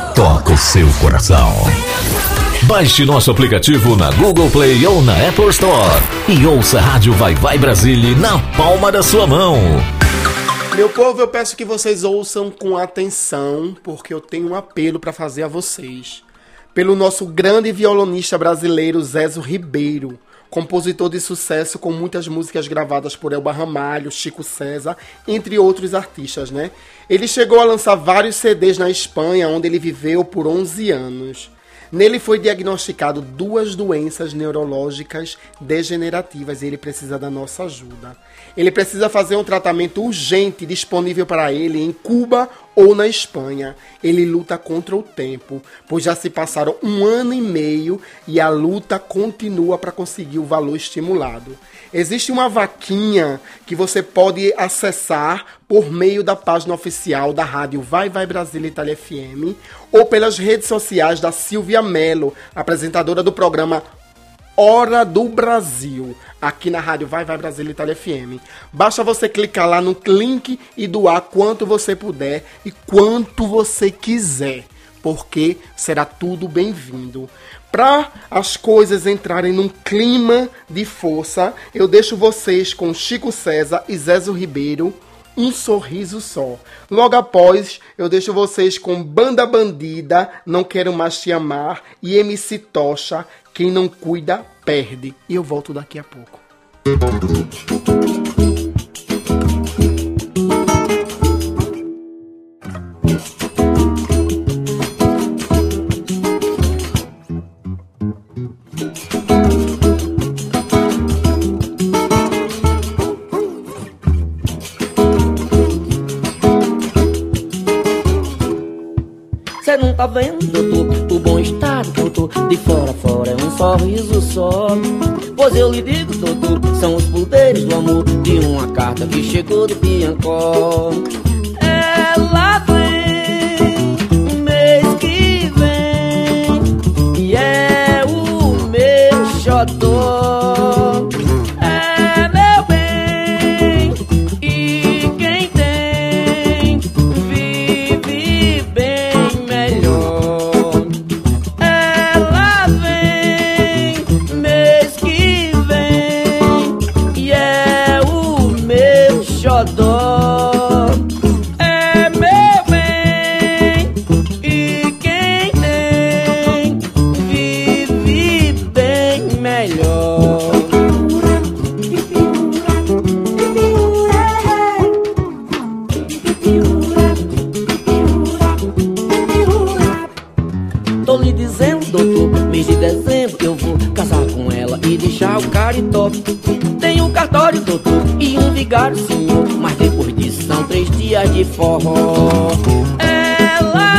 toca o seu coração. Baixe nosso aplicativo na Google Play ou na Apple Store e ouça a Rádio Vai Vai Brasília na palma da sua mão. Meu povo, eu peço que vocês ouçam com atenção, porque eu tenho um apelo para fazer a vocês. Pelo nosso grande violonista brasileiro Zezo Ribeiro, compositor de sucesso com muitas músicas gravadas por Elba Ramalho, Chico César, entre outros artistas, né? Ele chegou a lançar vários CDs na Espanha, onde ele viveu por 11 anos. Nele foi diagnosticado duas doenças neurológicas degenerativas e ele precisa da nossa ajuda. Ele precisa fazer um tratamento urgente disponível para ele em Cuba ou na Espanha. Ele luta contra o tempo, pois já se passaram um ano e meio e a luta continua para conseguir o valor estimulado. Existe uma vaquinha que você pode acessar por meio da página oficial da rádio Vai Vai Brasília Itália FM ou pelas redes sociais da Silvia Mello, apresentadora do programa Hora do Brasil, aqui na rádio Vai Vai Brasília Itália FM. Basta você clicar lá no link e doar quanto você puder e quanto você quiser, porque será tudo bem-vindo. Para as coisas entrarem num clima de força, eu deixo vocês com Chico César e Zezo Ribeiro, um sorriso só. Logo após, eu deixo vocês com Banda Bandida, Não Quero Mais Te Amar e MC Tocha, Quem Não Cuida, Perde. E eu volto daqui a pouco. tá vendo, doutor? O bom estado, doutor, de fora fora sorriso só. Pois eu lhe digo, doutor, são os poderes do amor de uma carta que chegou do Piancó. Ela vem mês que vem e é o meu xodó. Senhor. Mas depois disso são três dias de forró. Ela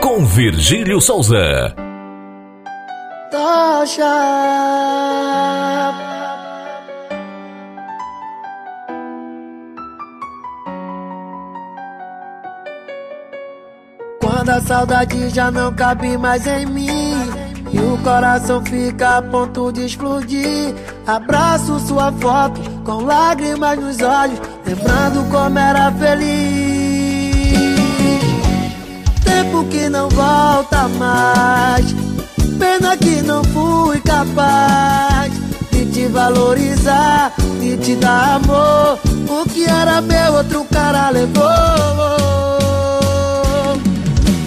Com Virgílio Souza. Tocha. Quando a saudade já não cabe mais em mim E o coração fica a ponto de explodir Abraço sua foto com lágrimas nos olhos Lembrando como era feliz tempo que não volta mais. Pena que não fui capaz de te valorizar, de te dar amor. O que era meu, outro cara levou.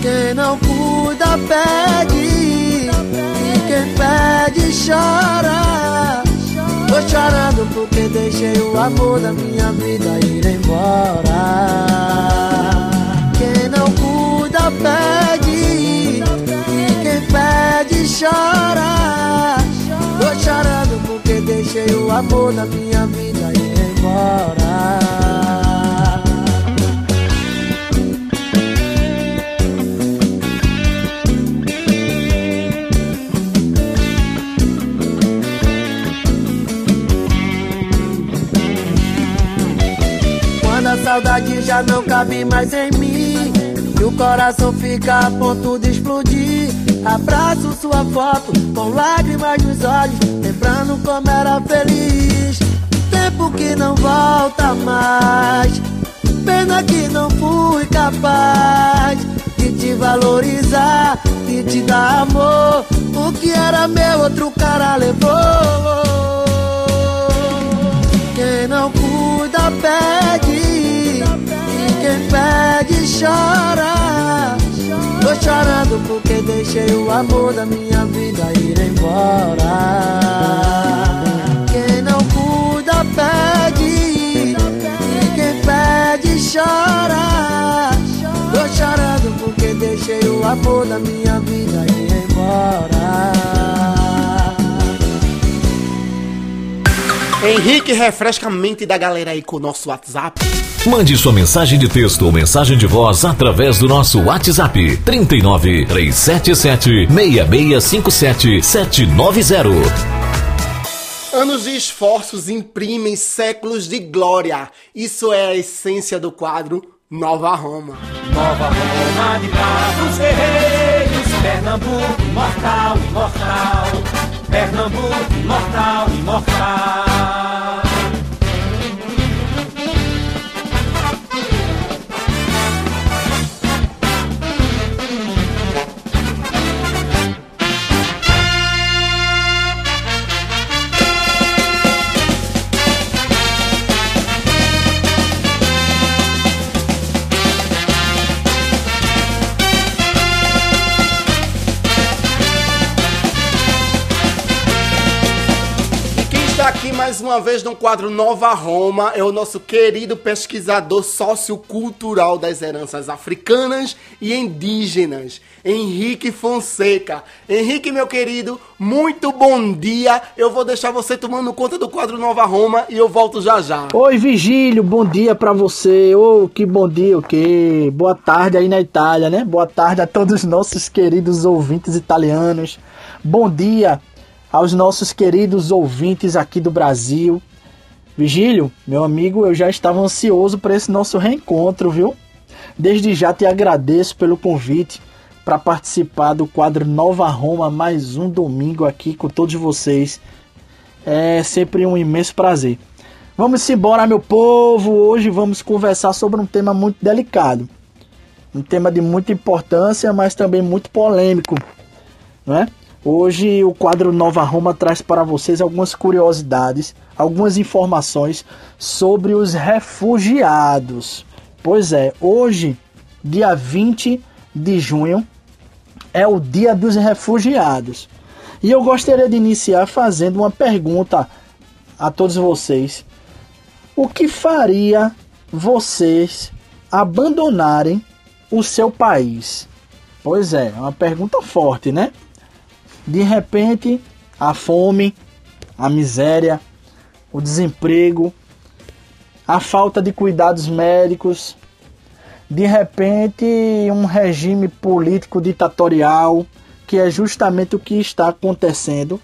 Quem não cuida, pede. E quem pede, chora. Tô chorando porque deixei o amor da minha vida ir embora. Cuida, pede. E quem pede, chora. Tô chorando porque deixei o amor da minha vida ir embora. Saudade já não cabe mais em mim O coração fica a ponto de explodir. Abraço sua foto com lágrimas nos olhos Lembrando como era feliz. Tempo que não volta mais. Pena que não fui capaz De te valorizar, de te dar amor. O que era meu outro cara levou. Quem não cuida pede E chora. Tô chorando porque deixei o amor da minha vida ir embora. Quem não cuida pede. E quem pede chora. Tô chorando porque deixei o amor da minha vida ir embora Henrique, refresca a mente da galera aí com o nosso WhatsApp. Mande sua mensagem de texto ou mensagem de voz através do nosso WhatsApp 39 377 6657 790. Anos de esforços imprimem séculos de glória. Isso é a essência do quadro Nova Roma. Nova Roma de bravos guerreiros, Pernambuco imortal, imortal. Pernambuco imortal, imortal. Mais uma vez no quadro Nova Roma é o nosso querido pesquisador sociocultural das heranças africanas e indígenas, Henrique Fonseca. Henrique, meu querido, muito bom dia. Eu vou deixar você tomando conta do quadro Nova Roma e eu volto já já. Oi, Vigílio, bom dia pra você. Ô, que bom dia, o quê? Boa tarde aí na Itália, né? Boa tarde a todos os nossos queridos ouvintes italianos. Bom dia aos nossos queridos ouvintes aqui do Brasil. Vigílio, meu amigo, eu já estava ansioso para esse nosso reencontro, viu? Desde já te agradeço pelo convite para participar do quadro Nova Roma, mais um domingo aqui com todos vocês. É sempre um imenso prazer. Vamos embora, meu povo. Hoje vamos conversar sobre um tema muito delicado. Um tema de muita importância, mas também muito polêmico, não é? Hoje o quadro Nova Roma traz para vocês algumas curiosidades, algumas informações sobre os refugiados. Pois é, hoje, dia 20 de junho, é o Dia dos Refugiados. E eu gostaria de iniciar fazendo uma pergunta a todos vocês. O que faria vocês abandonarem o seu país? Pois é, é uma pergunta forte, né? De repente, a fome, a miséria, o desemprego, a falta de cuidados médicos, de repente, um regime político ditatorial, que é justamente o que está acontecendo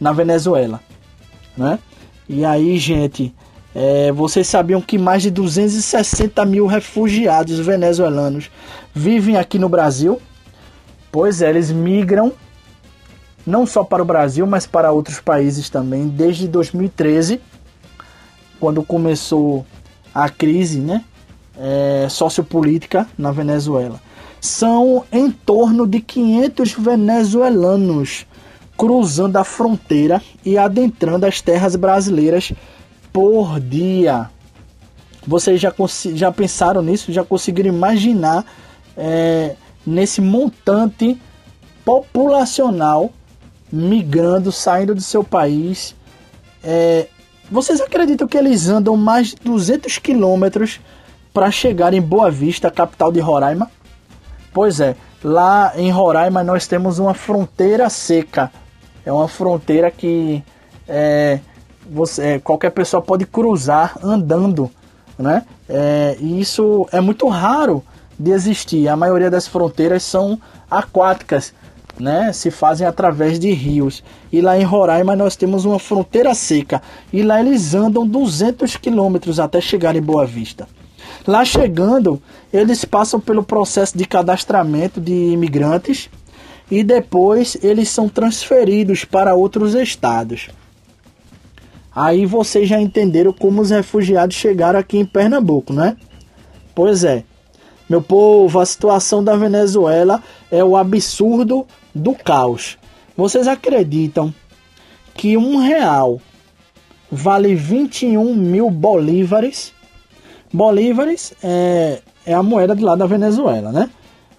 na Venezuela, né? E aí, gente, é, vocês sabiam que mais de 260 mil refugiados venezuelanos vivem aqui no Brasil? Pois é, eles migram não só para o Brasil, mas para outros países também, desde 2013, quando começou a crise né, é, sociopolítica na Venezuela. São em torno de 500 venezuelanos cruzando a fronteira e adentrando as terras brasileiras por dia. Vocês já, já pensaram nisso? Já conseguiram imaginar é, nesse montante populacional migrando, saindo do seu país? É, vocês acreditam que eles andam mais de 200 quilômetros para chegar em Boa Vista, capital de Roraima? Pois é, lá em Roraima nós temos uma fronteira seca. É uma fronteira que é, você, é, qualquer pessoa pode cruzar andando, né? É, e isso é muito raro de existir. A maioria das fronteiras são aquáticas, né? Se fazem através de rios. E lá em Roraima nós temos uma fronteira seca. E lá eles andam 200 quilômetros até chegar em Boa Vista. Lá chegando, eles passam pelo processo de cadastramento de imigrantes e depois eles são transferidos para outros estados. Aí vocês já entenderam como os refugiados chegaram aqui em Pernambuco, né? Pois é. Meu povo, a situação da Venezuela é o absurdo do caos. Vocês acreditam que um real vale 21 mil bolívares? Bolívares é, é a moeda de lá da Venezuela, né?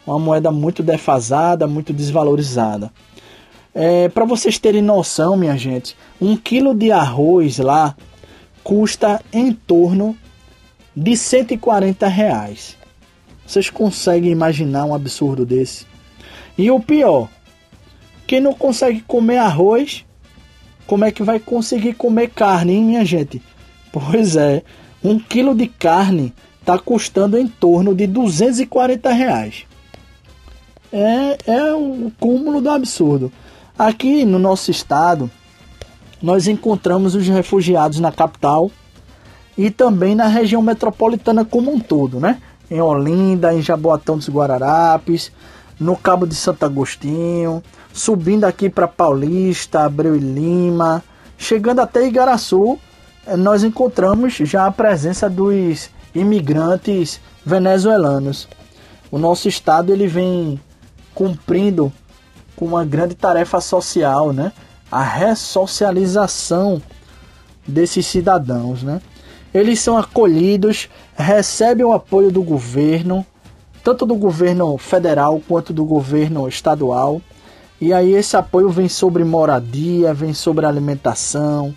Uma moeda muito defasada, muito desvalorizada. É, Para vocês terem noção, minha gente, um quilo de arroz lá custa em torno de 140 reais. Vocês conseguem imaginar um absurdo desse? E o pior, quem não consegue comer arroz, como é que vai conseguir comer carne, hein, minha gente? Pois é, um quilo de carne está custando em torno de 240 reais. É, é o cúmulo do absurdo. Aqui no nosso estado, nós encontramos os refugiados na capital e também na região metropolitana como um todo, né? Em Olinda, em Jaboatão dos Guararapes, no Cabo de Santo Agostinho, subindo aqui para Paulista, Abreu e Lima, chegando até Igaraçu, nós encontramos já a presença dos imigrantes venezuelanos. O nosso estado ele vem cumprindo com uma grande tarefa social, né? A ressocialização desses cidadãos, né? Eles são acolhidos, recebem o apoio do governo, tanto do governo federal quanto do governo estadual. E aí esse apoio vem sobre moradia, vem sobre alimentação,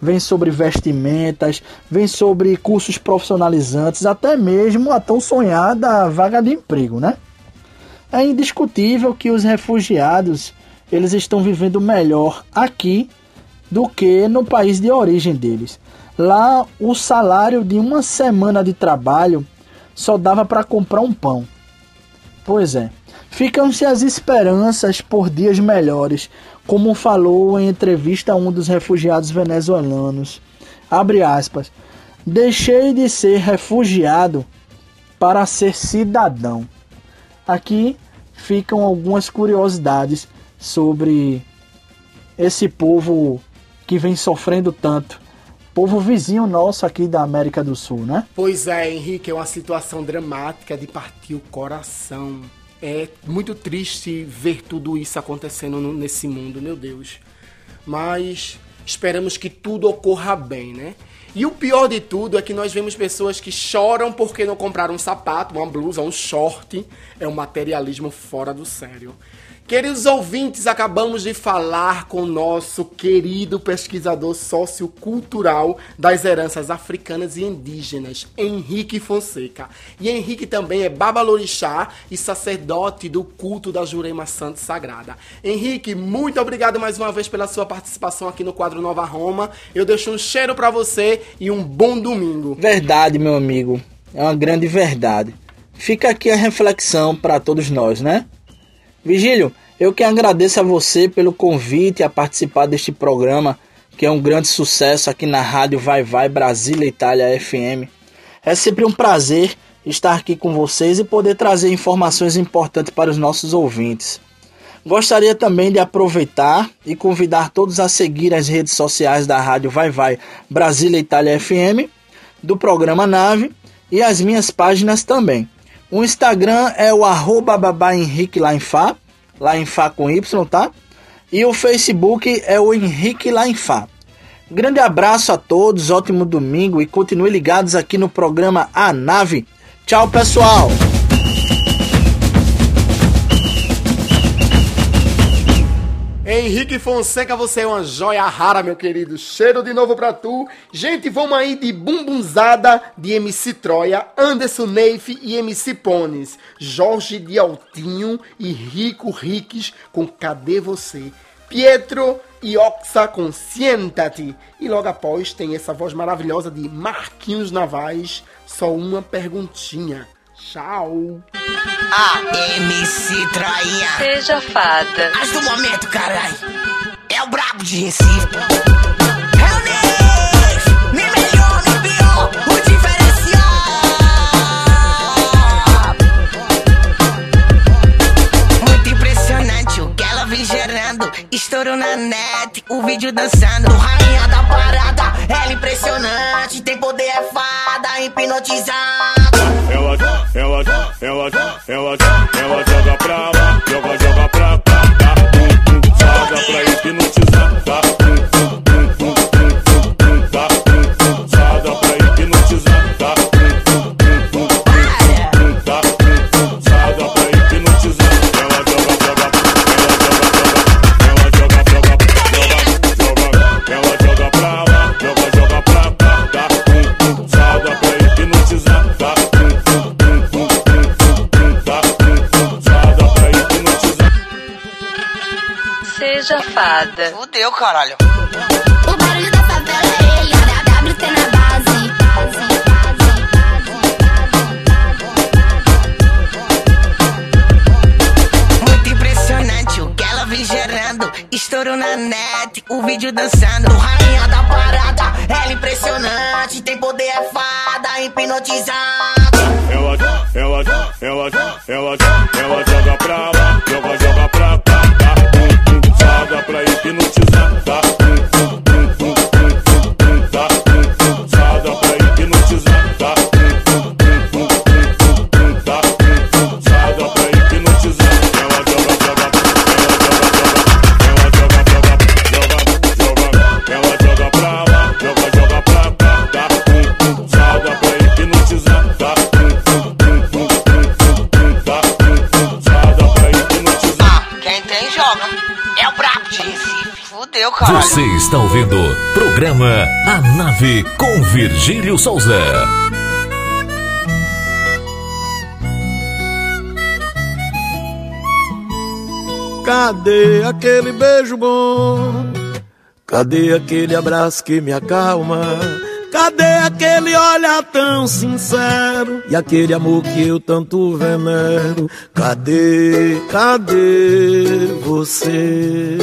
vem sobre vestimentas, vem sobre cursos profissionalizantes, até mesmo a tão sonhada vaga de emprego, né? É indiscutível que os refugiados eles estão vivendo melhor aqui do que no país de origem deles. Lá o salário de uma semana de trabalho só dava para comprar um pão. Pois é. Ficam-se as esperanças por dias melhores, como falou em entrevista um dos refugiados venezuelanos. Abre aspas. Deixei de ser refugiado para ser cidadão. Aqui ficam algumas curiosidades sobre esse povo que vem sofrendo tanto. Povo vizinho nosso aqui da América do Sul, né? Pois é, Henrique, é uma situação dramática de partir o coração. É muito triste ver tudo isso acontecendo nesse mundo, meu Deus. Mas esperamos que tudo ocorra bem, né? E o pior de tudo é que nós vemos pessoas que choram porque não compraram um sapato, uma blusa, um short. É um materialismo fora do sério. Queridos ouvintes, acabamos de falar com o nosso querido pesquisador sociocultural das heranças africanas e indígenas, Henrique Fonseca. E Henrique também é babalorixá e sacerdote do culto da Jurema Santa Sagrada. Henrique, muito obrigado mais uma vez pela sua participação aqui no quadro Nova Roma. Eu deixo um cheiro para você e um bom domingo. Verdade, meu amigo. É uma grande verdade. Fica aqui a reflexão para todos nós, né? Vigílio, eu que agradeço a você pelo convite a participar deste programa, que é um grande sucesso aqui na Rádio Vai Vai Brasília Itália FM. É sempre um prazer estar aqui com vocês e poder trazer informações importantes para os nossos ouvintes. Gostaria também de aproveitar e convidar todos a seguir as redes sociais da Rádio Vai Vai Brasília Itália FM, do programa Nave e as minhas páginas também. O Instagram é o arroba babá Henrique lá em Fá com Y, tá? E o Facebook é o Henrique lá em Fá. Grande abraço a todos, ótimo domingo e continue ligados aqui no programa A Nave. Tchau, pessoal! Henrique Fonseca, você é uma joia rara, meu querido. Cheiro de novo pra tu. Gente, vamos aí de bumbunzada de MC Troia, Anderson Neif e MC Pones, Jorge de Altinho e Rico Riques com Cadê Você? Pietro e Oxa com Siéntate. E logo após tem essa voz maravilhosa de Marquinhos Navais. Só uma perguntinha. Tchau. A MC Troia. Seja fada. Mas do momento, caralho. É o brabo de Recife. É o Neif. Nem melhor, nem pior. O diferencial. Muito impressionante o que ela vem gerando. Estouro na net, o vídeo dançando. Rainha da parada, ela impressionante. Tem poder, é fada, hipnotizada. Ela, ela, ela, ela, ela joga pra lá, joga, joga pra cá, tá? Joga pra hipnotizar, tá? Seja fada. Fudeu, caralho. O barulho da favela é ele, a WT na base. Muito impressionante o que ela vem gerando. Estouro na net, o vídeo dançando. Rainha da parada, ela impressionante. Tem poder, é fada, hipnotizada. Ela, ela, ela, ela, ela joga pra lá, pra hipnotizar, tá? Caralho. Você está ouvindo programa A Nave com Virgílio Souza. Cadê aquele beijo bom? Cadê aquele abraço que me acalma? Cadê aquele olhar tão sincero? E aquele amor que eu tanto venero? Cadê, cadê você?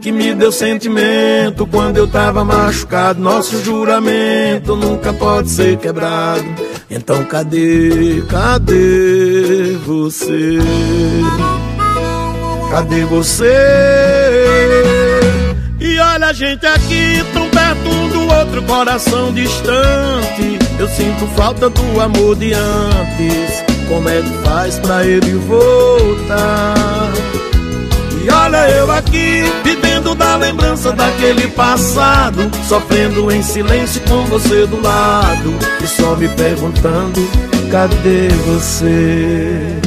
Que me deu sentimento quando eu tava machucado. Nosso juramento nunca pode ser quebrado. Então cadê, cadê você? Cadê você? E olha a gente aqui, tão perto um do outro, coração distante. Eu sinto falta do amor de antes. Como é que faz pra ele voltar? E olha eu aqui, da lembrança daquele passado, sofrendo em silêncio com você do lado, e só me perguntando: cadê você?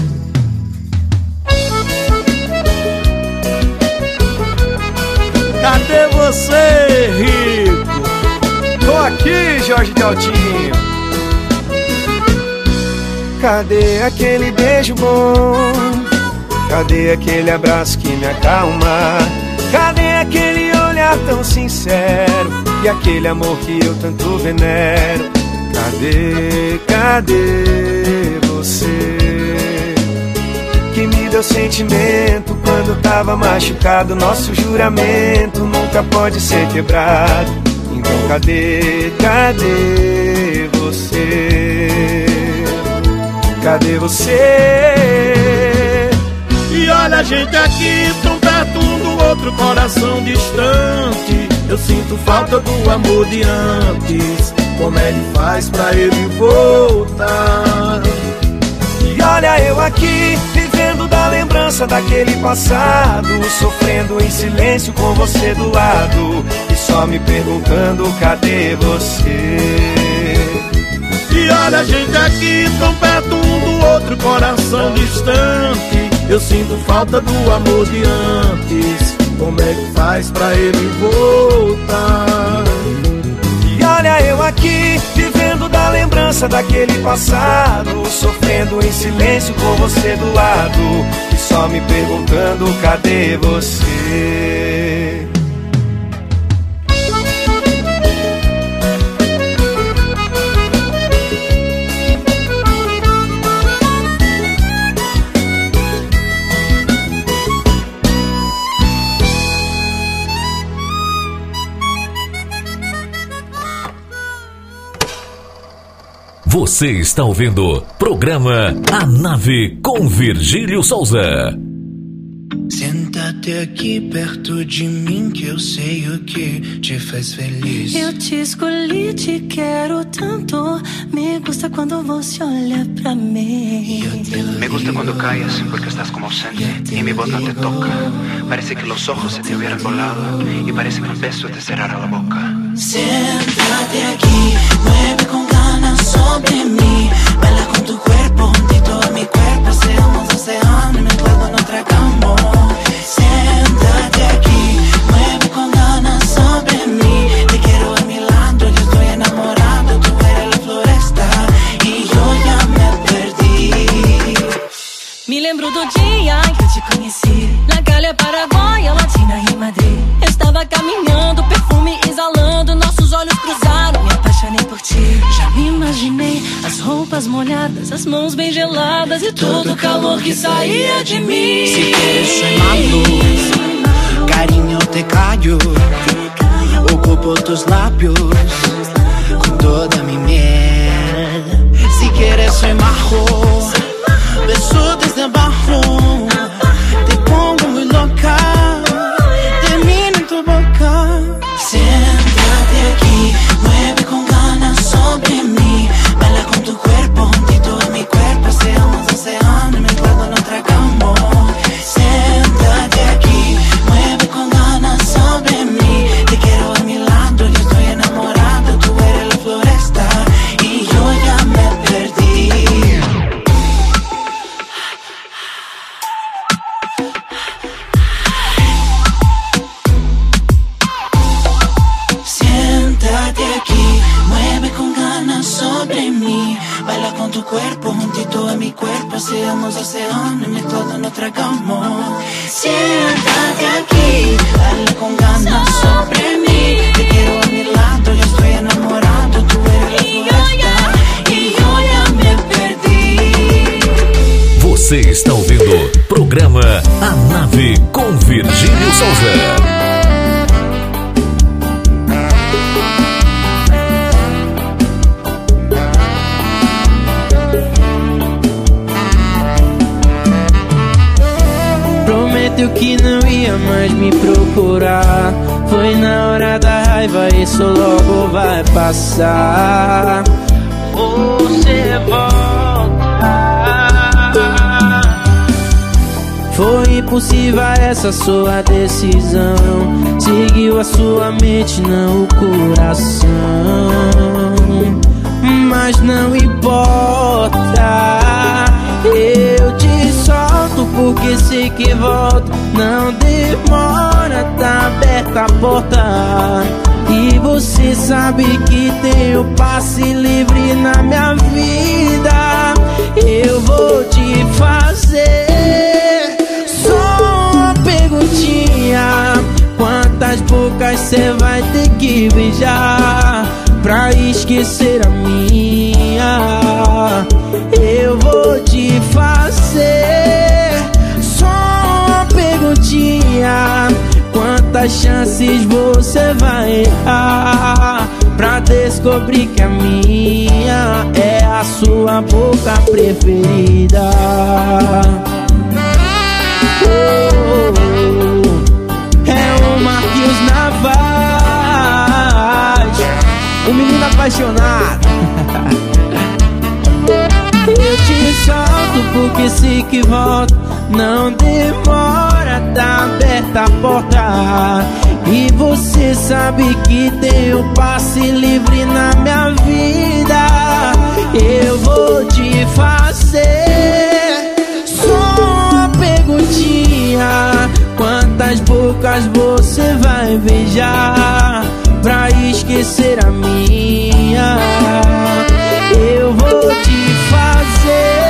Cadê você, rico? Tô aqui, Jorge Daltinho. Cadê aquele beijo bom? Cadê aquele abraço que me acalma? Cadê aquele olhar tão sincero? E aquele amor que eu tanto venero? Cadê, cadê você? Que me deu sentimento quando tava machucado. Nosso juramento nunca pode ser quebrado. Então cadê, cadê você? Cadê você? E olha a gente aqui, do outro, coração distante. Eu sinto falta do amor de antes. Como é que faz pra ele voltar? E olha eu aqui, vivendo da lembrança daquele passado, sofrendo em silêncio com você do lado e só me perguntando cadê você. E olha a gente aqui tão perto um do outro, coração distante. Eu sinto falta do amor de antes. Como é que faz pra ele voltar? E olha eu aqui, vivendo da lembrança daquele passado, sofrendo em silêncio com você do lado e só me perguntando cadê você. Você está ouvindo programa A Nave com Virgílio Souza. Senta-te aqui perto de mim que eu sei o que te faz feliz. Eu te escolhi, te quero tanto. Me gusta quando você olha pra mim. Me gusta cuando callas porque estás como ausente y mi voz no te toca. Parece que los ojos se te hubieran volado y parece que un beso te cerrara la boca. Siéntate aquí, mueve con sobre mí. Baila con tu cuerpo, juntito a mi cuerpo. Seamos océano y mezclado en nuestra cama. Roupas molhadas, as mãos bem geladas e todo o calor que saía de mim. Si quieres soy malo, cariño te callo, ocupo tus labios con toda mi miel. Si quieres soy majo, beso desde abajo, Foi na hora da raiva, isso logo vai passar. Você volta. Foi impossível essa sua decisão. Seguiu a sua mente, não o coração. Mas não importa. Solto porque sei que volto. Não demora, tá aberta a porta. E você sabe que tenho passe livre na minha vida. Eu vou te fazer só uma perguntinha. Quantas bocas cê vai ter que beijar pra esquecer a minha? Eu vou te fazer Quantas chances você vai errar pra descobrir que a minha é a sua boca preferida? Oh, é o Marquinhos Navaz, o menino apaixonado. Eu te solto porque sei que volta. Não demora, tá aberta a porta. E você sabe que tem o passe livre na minha vida. Eu vou te fazer só uma perguntinha. Quantas bocas você vai beijar pra esquecer a minha? Eu vou te fazer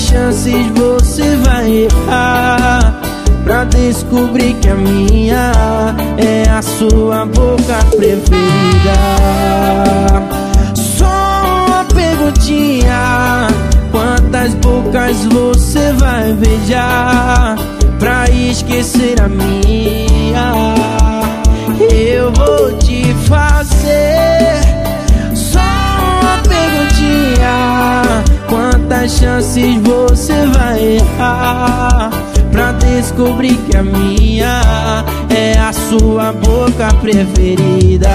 Quantas chances você vai errar pra descobrir que a minha é a sua boca preferida? Só uma perguntinha. Quantas bocas você vai beijar pra esquecer a minha? Eu vou te fazer Quantas chances você vai errar pra descobrir que a minha é a sua boca preferida?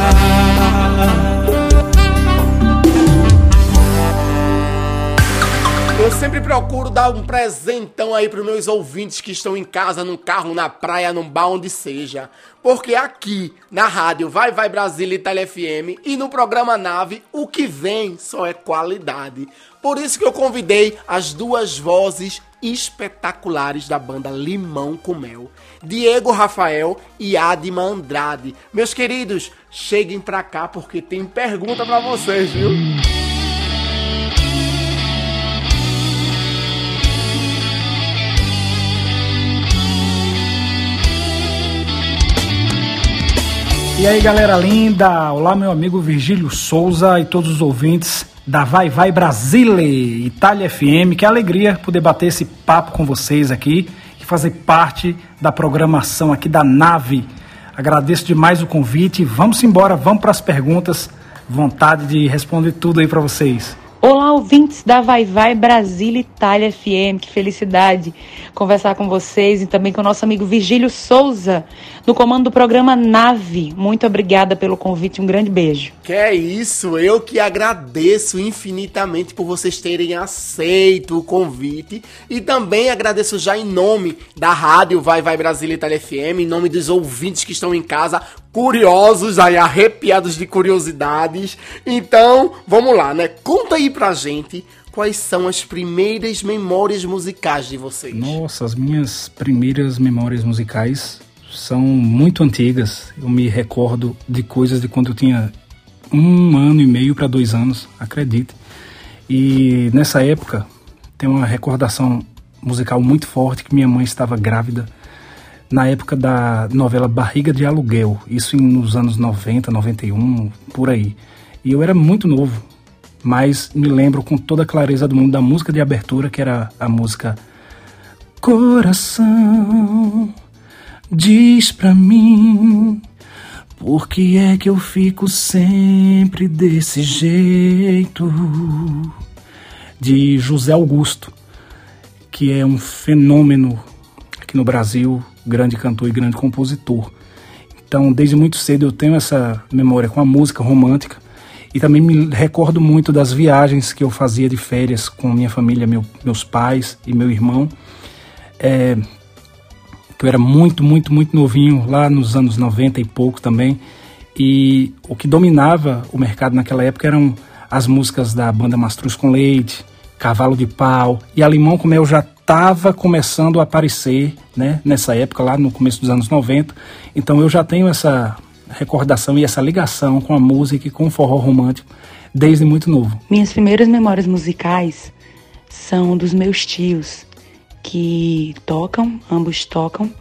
Sempre procuro dar um presentão aí pros meus ouvintes que estão em casa, no carro, na praia, num bar, onde seja. Porque aqui, na rádio Vai Vai Brasília Itália FM e no programa Nave, o que vem só é qualidade. Por isso que eu convidei as duas vozes espetaculares da banda Limão com Mel. Diego Rafael e Adma Andrade. Meus queridos, cheguem pra cá porque tem pergunta pra vocês, viu? E aí, galera linda! Olá, meu amigo Virgílio Souza e todos os ouvintes da Vai Vai Brasile, Itália FM. Que alegria poder bater esse papo com vocês aqui e fazer parte da programação aqui da nave. Agradeço demais o convite. Vamos embora, vamos para as perguntas. Vontade de responder tudo aí para vocês. Olá, ouvintes da Vai Vai Brasília Itália FM. Que felicidade conversar com vocês e também com o nosso amigo Virgílio Souza, no comando do programa Nave. Muito obrigada pelo convite, um grande beijo. Que é isso, eu que agradeço infinitamente por vocês terem aceito o convite e também agradeço já em nome da rádio Vai Vai Brasília Itália FM, em nome dos ouvintes que estão em casa, curiosos, aí arrepiados de curiosidades. Então, vamos lá, né? Conta aí pra gente quais são as primeiras memórias musicais de vocês. Nossa, as minhas primeiras memórias musicais são muito antigas. Eu me recordo de coisas de quando eu tinha um ano e meio para dois anos, acredite. E nessa época tem uma recordação musical muito forte que minha mãe estava grávida na época da novela Barriga de Aluguel, isso nos anos 90, 91, por aí. E eu era muito novo, mas me lembro com toda a clareza do mundo da música de abertura, que era a música Coração, diz pra mim, por que é que eu fico sempre desse jeito? De José Augusto, que é um fenômeno aqui no Brasil, grande cantor e grande compositor. Então, desde muito cedo eu tenho essa memória com a música romântica e também me recordo muito das viagens que eu fazia de férias com minha família, meu, meus pais e meu irmão. É, que eu era muito, muito, muito novinho, lá nos anos 90 e pouco também. E o que dominava o mercado naquela época eram as músicas da banda Mastruz com Leite, Cavalo de Pau. E a Limão com Mel já estava começando a aparecer né, nessa época, lá no começo dos anos 90. Então eu já tenho essa recordação e essa ligação com a música e com o forró romântico desde muito novo. Minhas primeiras memórias musicais são dos meus tios, que tocam, ambos tocam,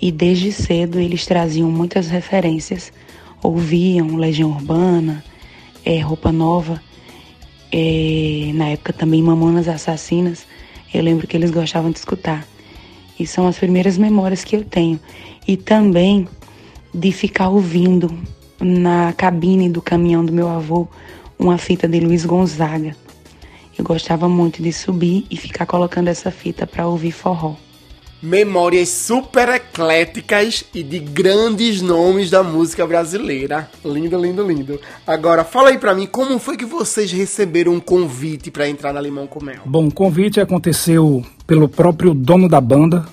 e desde cedo eles traziam muitas referências, ouviam Legião Urbana, é, Roupa Nova, é, na época também Mamonas Assassinas, eu lembro que eles gostavam de escutar. E são as primeiras memórias que eu tenho. E também de ficar ouvindo na cabine do caminhão do meu avô uma fita de Luiz Gonzaga. Eu gostava muito de subir e ficar colocando essa fita para ouvir forró. Memórias super ecléticas e de grandes nomes da música brasileira. Lindo, lindo, lindo. Agora, fala aí pra mim, como foi que vocês receberam um convite pra entrar na Limão com Mel? Bom, o convite aconteceu pelo próprio dono da banda,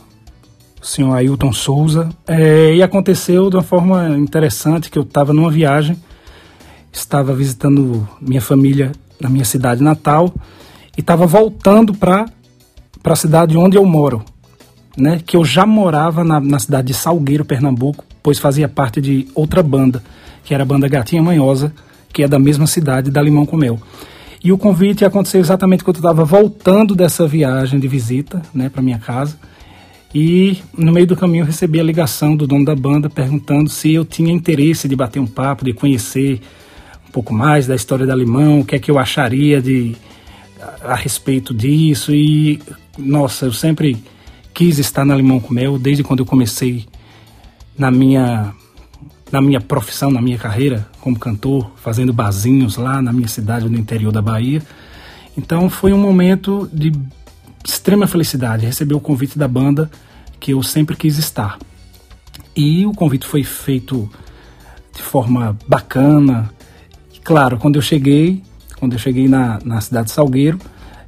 o senhor Ailton Souza, é, e aconteceu de uma forma interessante, que eu estava numa viagem, estava visitando minha família na minha cidade natal, e estava voltando para a cidade onde eu moro, né, que eu já morava na, na cidade de Salgueiro, Pernambuco, pois fazia parte de outra banda, que era a banda Gatinha Manhosa, que é da mesma cidade da Limão com Mel. E o convite aconteceu exatamente quando eu estava voltando dessa viagem de visita, né, para minha casa. E no meio do caminho eu recebi a ligação do dono da banda perguntando se eu tinha interesse de bater um papo, de conhecer um pouco mais da história da Limão, o que é que eu acharia de a, a respeito disso. E nossa, eu sempre quis estar na Limão com Mel desde quando eu comecei na minha na minha profissão, na minha carreira como cantor, fazendo barzinhos lá na minha cidade no interior da Bahia. Então foi um momento de extrema felicidade receber o convite da banda que eu sempre quis estar. E o convite foi feito de forma bacana. E, claro, quando eu cheguei, quando eu cheguei na, na cidade de Salgueiro,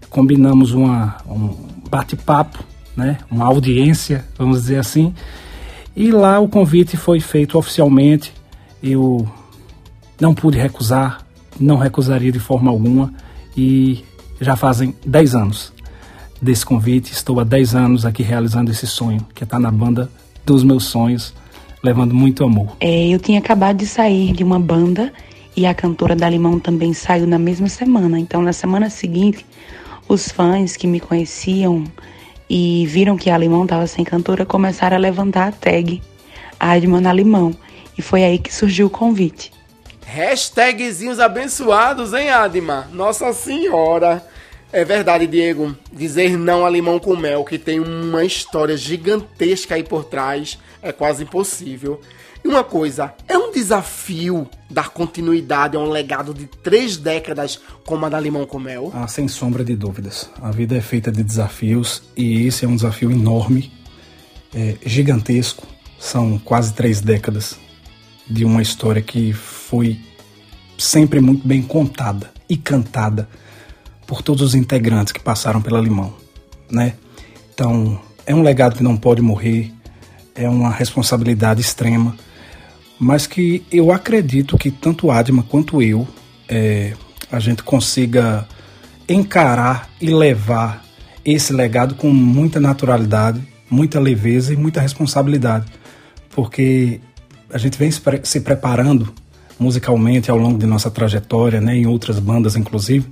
combinamos uma, um bate-papo, né, uma audiência, vamos dizer assim. E lá o convite foi feito oficialmente. Eu não pude recusar, não recusaria de forma alguma. E já fazem 10 anos desse convite. Estou há 10 anos aqui realizando esse sonho, que é estar na banda dos meus sonhos, levando muito amor. É, eu tinha acabado de sair de uma banda e a cantora da Limão também saiu na mesma semana. Então, na semana seguinte, os fãs que me conheciam e viram que a Limão estava sem cantora começaram a levantar a tag Adman na Limão. E foi aí que surgiu o convite. Hashtagzinhos abençoados, hein, Adma? Nossa Senhora! É verdade, Diego. Dizer não a limão com mel, que tem uma história gigantesca aí por trás, é quase impossível. E uma coisa, é um desafio dar continuidade a um legado de três décadas como a da Limão com Mel? Ah, sem sombra de dúvidas. A vida é feita de desafios e esse é um desafio enorme, é, gigantesco. São quase três décadas de uma história que foi sempre muito bem contada e cantada por todos os integrantes que passaram pela Limão, né? Então, é um legado que não pode morrer, é uma responsabilidade extrema, mas que eu acredito que tanto Adma quanto eu, é, a gente consiga encarar e levar esse legado com muita naturalidade, muita leveza e muita responsabilidade, porque a gente vem se preparando musicalmente ao longo de nossa trajetória, né, em outras bandas inclusive,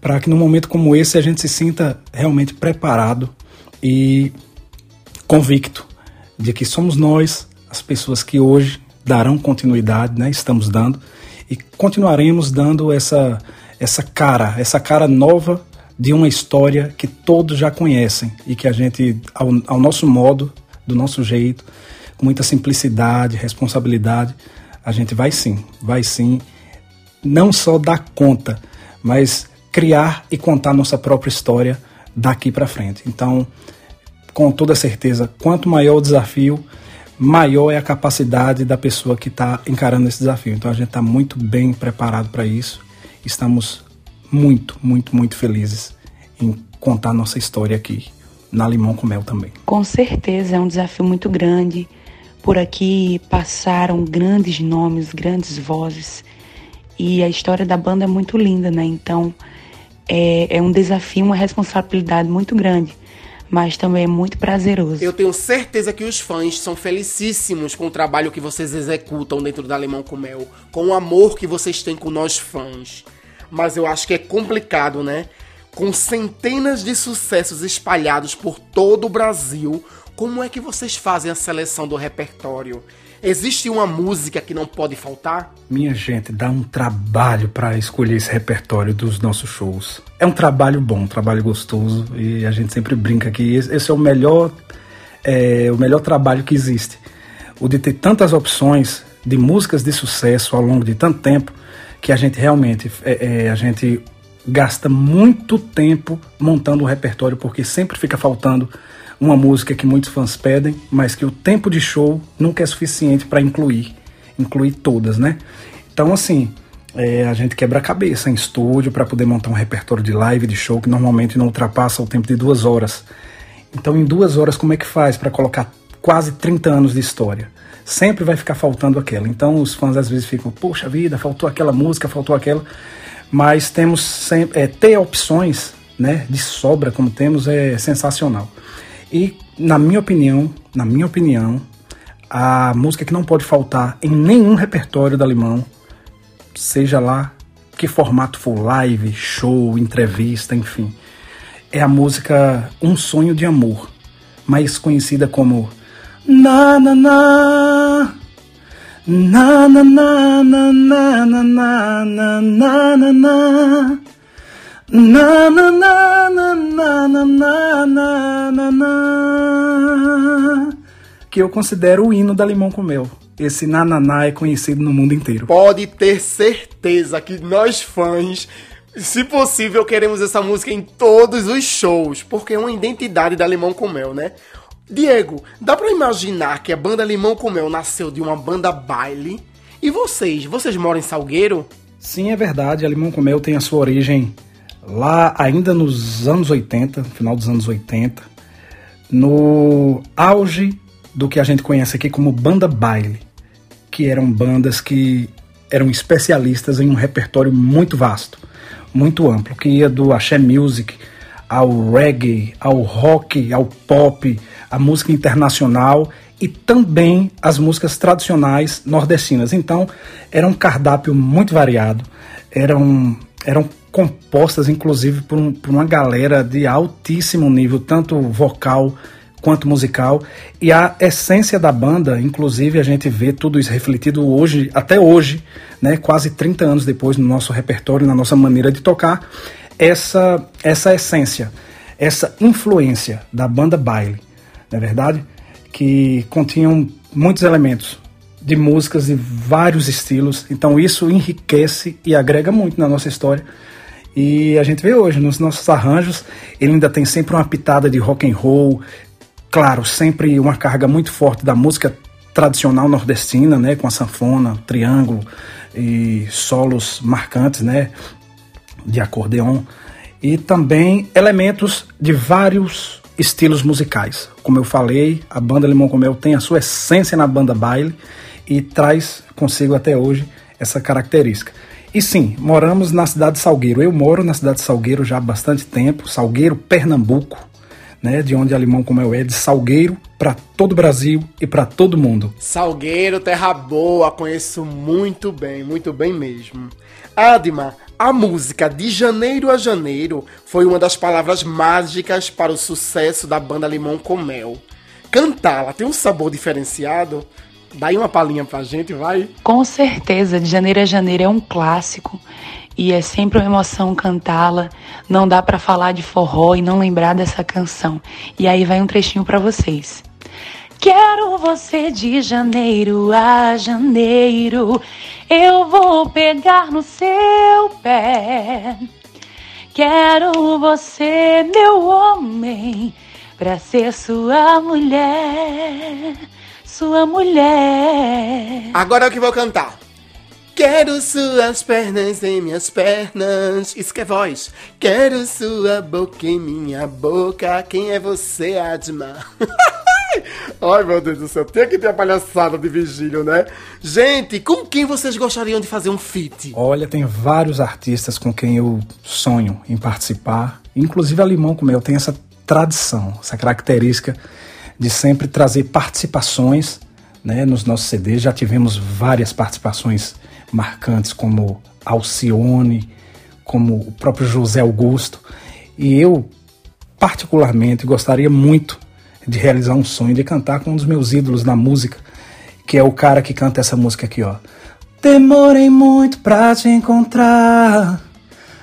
para que num momento como esse a gente se sinta realmente preparado e convicto de que somos nós as pessoas que hoje darão continuidade, né? Estamos dando e continuaremos dando essa essa cara, essa cara nova de uma história que todos já conhecem e que a gente ao, ao nosso modo, do nosso jeito, com muita simplicidade, responsabilidade, a gente vai sim, vai sim, não só dar conta, mas criar e contar nossa própria história daqui para frente. Então, com toda certeza, quanto maior o desafio, maior é a capacidade da pessoa que está encarando esse desafio. Então, a gente está muito bem preparado para isso. Estamos muito, muito, muito felizes em contar nossa história aqui na Limão com Mel também. Com certeza, é um desafio muito grande. Por aqui passaram grandes nomes, grandes vozes. E a história da banda é muito linda, né? Então, é, é um desafio, uma responsabilidade muito grande, mas também é muito prazeroso. Eu tenho certeza que os fãs são felicíssimos com o trabalho que vocês executam dentro da Alemão com Mel, com o amor que vocês têm com nós fãs. Mas eu acho que é complicado, né? Com centenas de sucessos espalhados por todo o Brasil, como é que vocês fazem a seleção do repertório? Existe uma música que não pode faltar? Minha gente, dá um trabalho para escolher esse repertório dos nossos shows. É um trabalho bom, um trabalho gostoso e a gente sempre brinca que esse é o melhor, é, o melhor trabalho que existe. O de ter tantas opções de músicas de sucesso ao longo de tanto tempo que a gente realmente é, é, a gente gasta muito tempo montando o repertório porque sempre fica faltando uma música que muitos fãs pedem, mas que o tempo de show nunca é suficiente para incluir, incluir todas, né? Então, assim, é, a gente quebra a cabeça em estúdio para poder montar um repertório de live, de show, que normalmente não ultrapassa o tempo de duas horas. Então, em duas horas, como é que faz para colocar quase 30 anos de história? Sempre vai ficar faltando aquela. Então, os fãs às vezes ficam, poxa vida, faltou aquela música, faltou aquela. Mas temos sempre, é, ter opções né, de sobra como temos é sensacional. E, na minha opinião, na minha opinião, a música que não pode faltar em nenhum repertório da Limão, seja lá que formato for live, show, entrevista, enfim, é a música Um Sonho de Amor, mais conhecida como Na Na Na Na Na Na Na Na Na Na Na Na Na Na Na na na na na na na na que eu considero o hino da Limão com Mel. Esse nananá é conhecido no mundo inteiro. Pode ter certeza que nós fãs, se possível, queremos essa música em todos os shows, porque é uma identidade da Limão com Mel, né? Diego, dá pra imaginar que a banda Limão com Mel nasceu de uma banda baile? E vocês, vocês moram em Salgueiro? Sim, é verdade. A Limão com Mel tem a sua origem lá ainda nos anos 80, final dos anos 80, no auge do que a gente conhece aqui como banda baile, que eram bandas que eram especialistas em um repertório muito vasto, muito amplo, que ia do axé music ao reggae, ao rock, ao pop, a música internacional e também as músicas tradicionais nordestinas. Então, era um cardápio muito variado, eram, eram compostas inclusive por, um, por uma galera de altíssimo nível, tanto vocal quanto musical. E a essência da banda, inclusive, a gente vê tudo isso refletido hoje, até hoje, né, quase 30 anos depois, no nosso repertório, na nossa maneira de tocar, essa, essa essência, essa influência da banda baile, não é verdade? Que continham muitos elementos de músicas de vários estilos, então isso enriquece e agrega muito na nossa história e a gente vê hoje nos nossos arranjos, ele ainda tem sempre uma pitada de rock and roll, claro, sempre uma carga muito forte da música tradicional nordestina, né, com a sanfona, triângulo e solos marcantes, né, de acordeon e também elementos de vários estilos musicais. Como eu falei, a banda Limão com Mel tem a sua essência na banda baile e traz consigo até hoje essa característica. E sim, moramos na cidade de Salgueiro. Eu moro na cidade de Salgueiro já há bastante tempo, Salgueiro, Pernambuco, né, de onde a Limão como eu é, de Salgueiro para todo o Brasil e para todo mundo. Salgueiro, terra boa, conheço muito bem, muito bem mesmo. Adma, a música de janeiro a janeiro foi uma das palavras mágicas para o sucesso da banda Limão com Mel. Cantá-la tem um sabor diferenciado? Dá aí uma palhinha pra gente, vai. Com certeza, de janeiro a janeiro é um clássico e é sempre uma emoção cantá-la. Não dá para falar de forró e não lembrar dessa canção. E aí vai um trechinho para vocês. Quero você de janeiro a janeiro. Eu vou pegar no seu pé. Quero você, meu homem, pra ser sua mulher sua mulher. Agora é o que vou cantar. Quero suas pernas em minhas pernas. Isso que é voz. Quero sua boca em minha boca. Quem é você, Adma? Ai, meu Deus do céu. Tem que ter a palhaçada de Vigílio, né? Gente, com quem vocês gostariam de fazer um feat? Olha, tem vários artistas com quem eu sonho em participar. Inclusive a Limão com Mel tem essa tradição, essa característica de sempre trazer participações né, nos nossos CDs. Já tivemos várias participações marcantes, como Alcione, como o próprio José Augusto. E eu, particularmente, gostaria muito de realizar um sonho de cantar com um dos meus ídolos na música, que é o cara que canta essa música aqui, ó. Demorei muito pra te encontrar,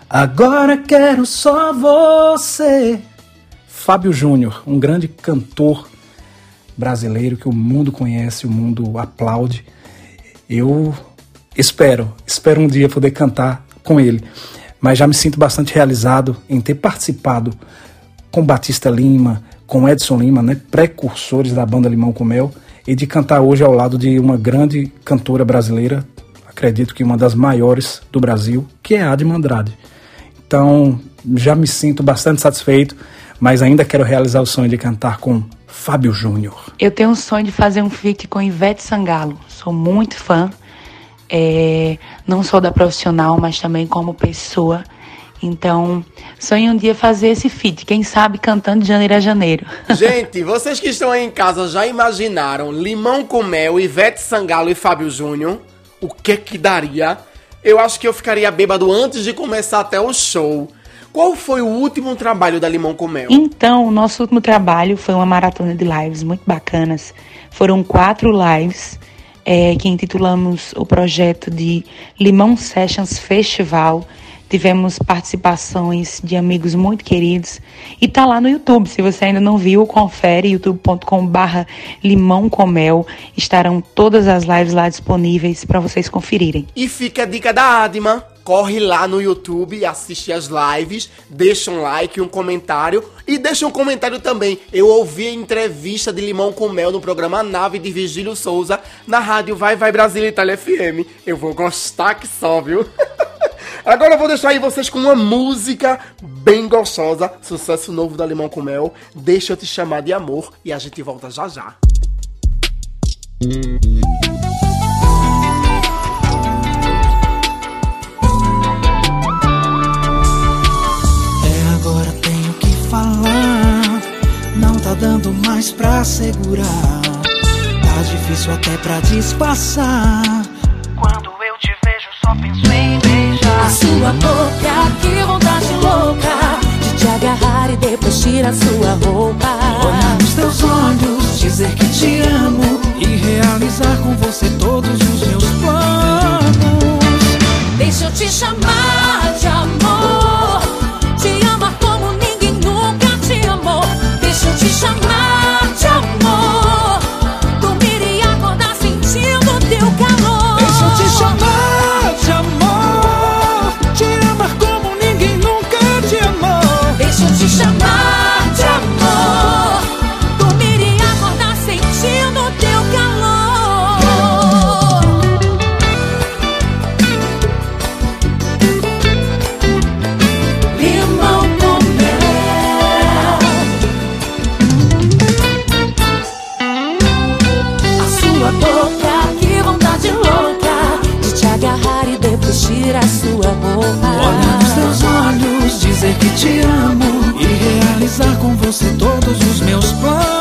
agora quero só você. Fábio Júnior, um grande cantor brasileiro que o mundo conhece, o mundo aplaude. Eu espero, espero um dia poder cantar com ele, mas já me sinto bastante realizado em ter participado com Batista Lima, com Edson Lima, né, precursores da banda Limão com Mel, e de cantar hoje ao lado de uma grande cantora brasileira, acredito que uma das maiores do Brasil, que é a Adma Andrade. Então, já me sinto bastante satisfeito, mas ainda quero realizar o sonho de cantar com Fábio Júnior. Eu tenho um sonho de fazer um feat com Ivete Sangalo. Sou muito fã, é, não só da profissional, mas também como pessoa. Então, sonho um dia fazer esse feat, quem sabe cantando de janeiro a janeiro. Gente, vocês que estão aí em casa já imaginaram Limão com Mel, Ivete Sangalo e Fábio Júnior? O que que daria? Eu acho que eu ficaria bêbado antes de começar até o show. Qual foi o último trabalho da Limão com Mel? Então, o nosso último trabalho foi uma maratona de lives muito bacanas. Foram quatro lives é, que intitulamos o projeto de Limão Sessions Festival. Tivemos participações de amigos muito queridos e tá lá no YouTube. Se você ainda não viu, confere youtube.com/barra Limão com Mel. Estarão todas as lives lá disponíveis para vocês conferirem. E fica a dica da Adma. Corre lá no YouTube, assiste as lives, deixa um like, um comentário e deixa um comentário também. Eu ouvi a entrevista de Limão com Mel no programa Nave de Vigílio Souza na rádio Vai Vai Brasil Itália FM. Eu vou gostar que só, viu? Agora eu vou deixar aí vocês com uma música bem gostosa, sucesso novo da Limão com Mel. Deixa eu te chamar de amor e a gente volta já já. É dando mais pra segurar. Tá difícil até pra disfarçar. Quando eu te vejo, só penso em beijar. A sua boca, que vontade louca de te agarrar e depois tirar sua roupa. Olhar nos teus olhos, dizer que te amo e realizar com você todos os meus planos. Deixa eu te chamar chamar de amor, dormir e acordar sentindo teu calor. Limão com mel. A sua boca, que vontade louca de te agarrar e depois tirar sua roupa. Olhar nos teus olhos, dizer que te amo com você todos os meus planos.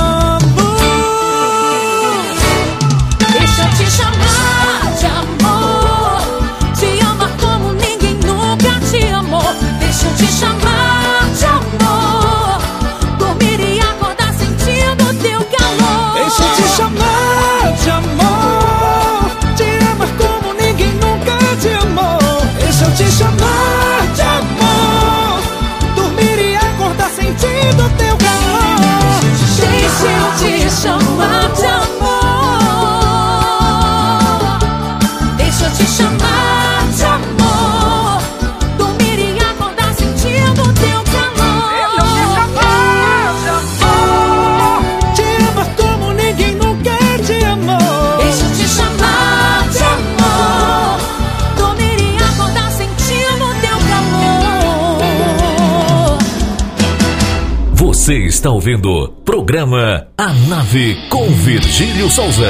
Está ouvindo programa A Nave com Virgílio Souza.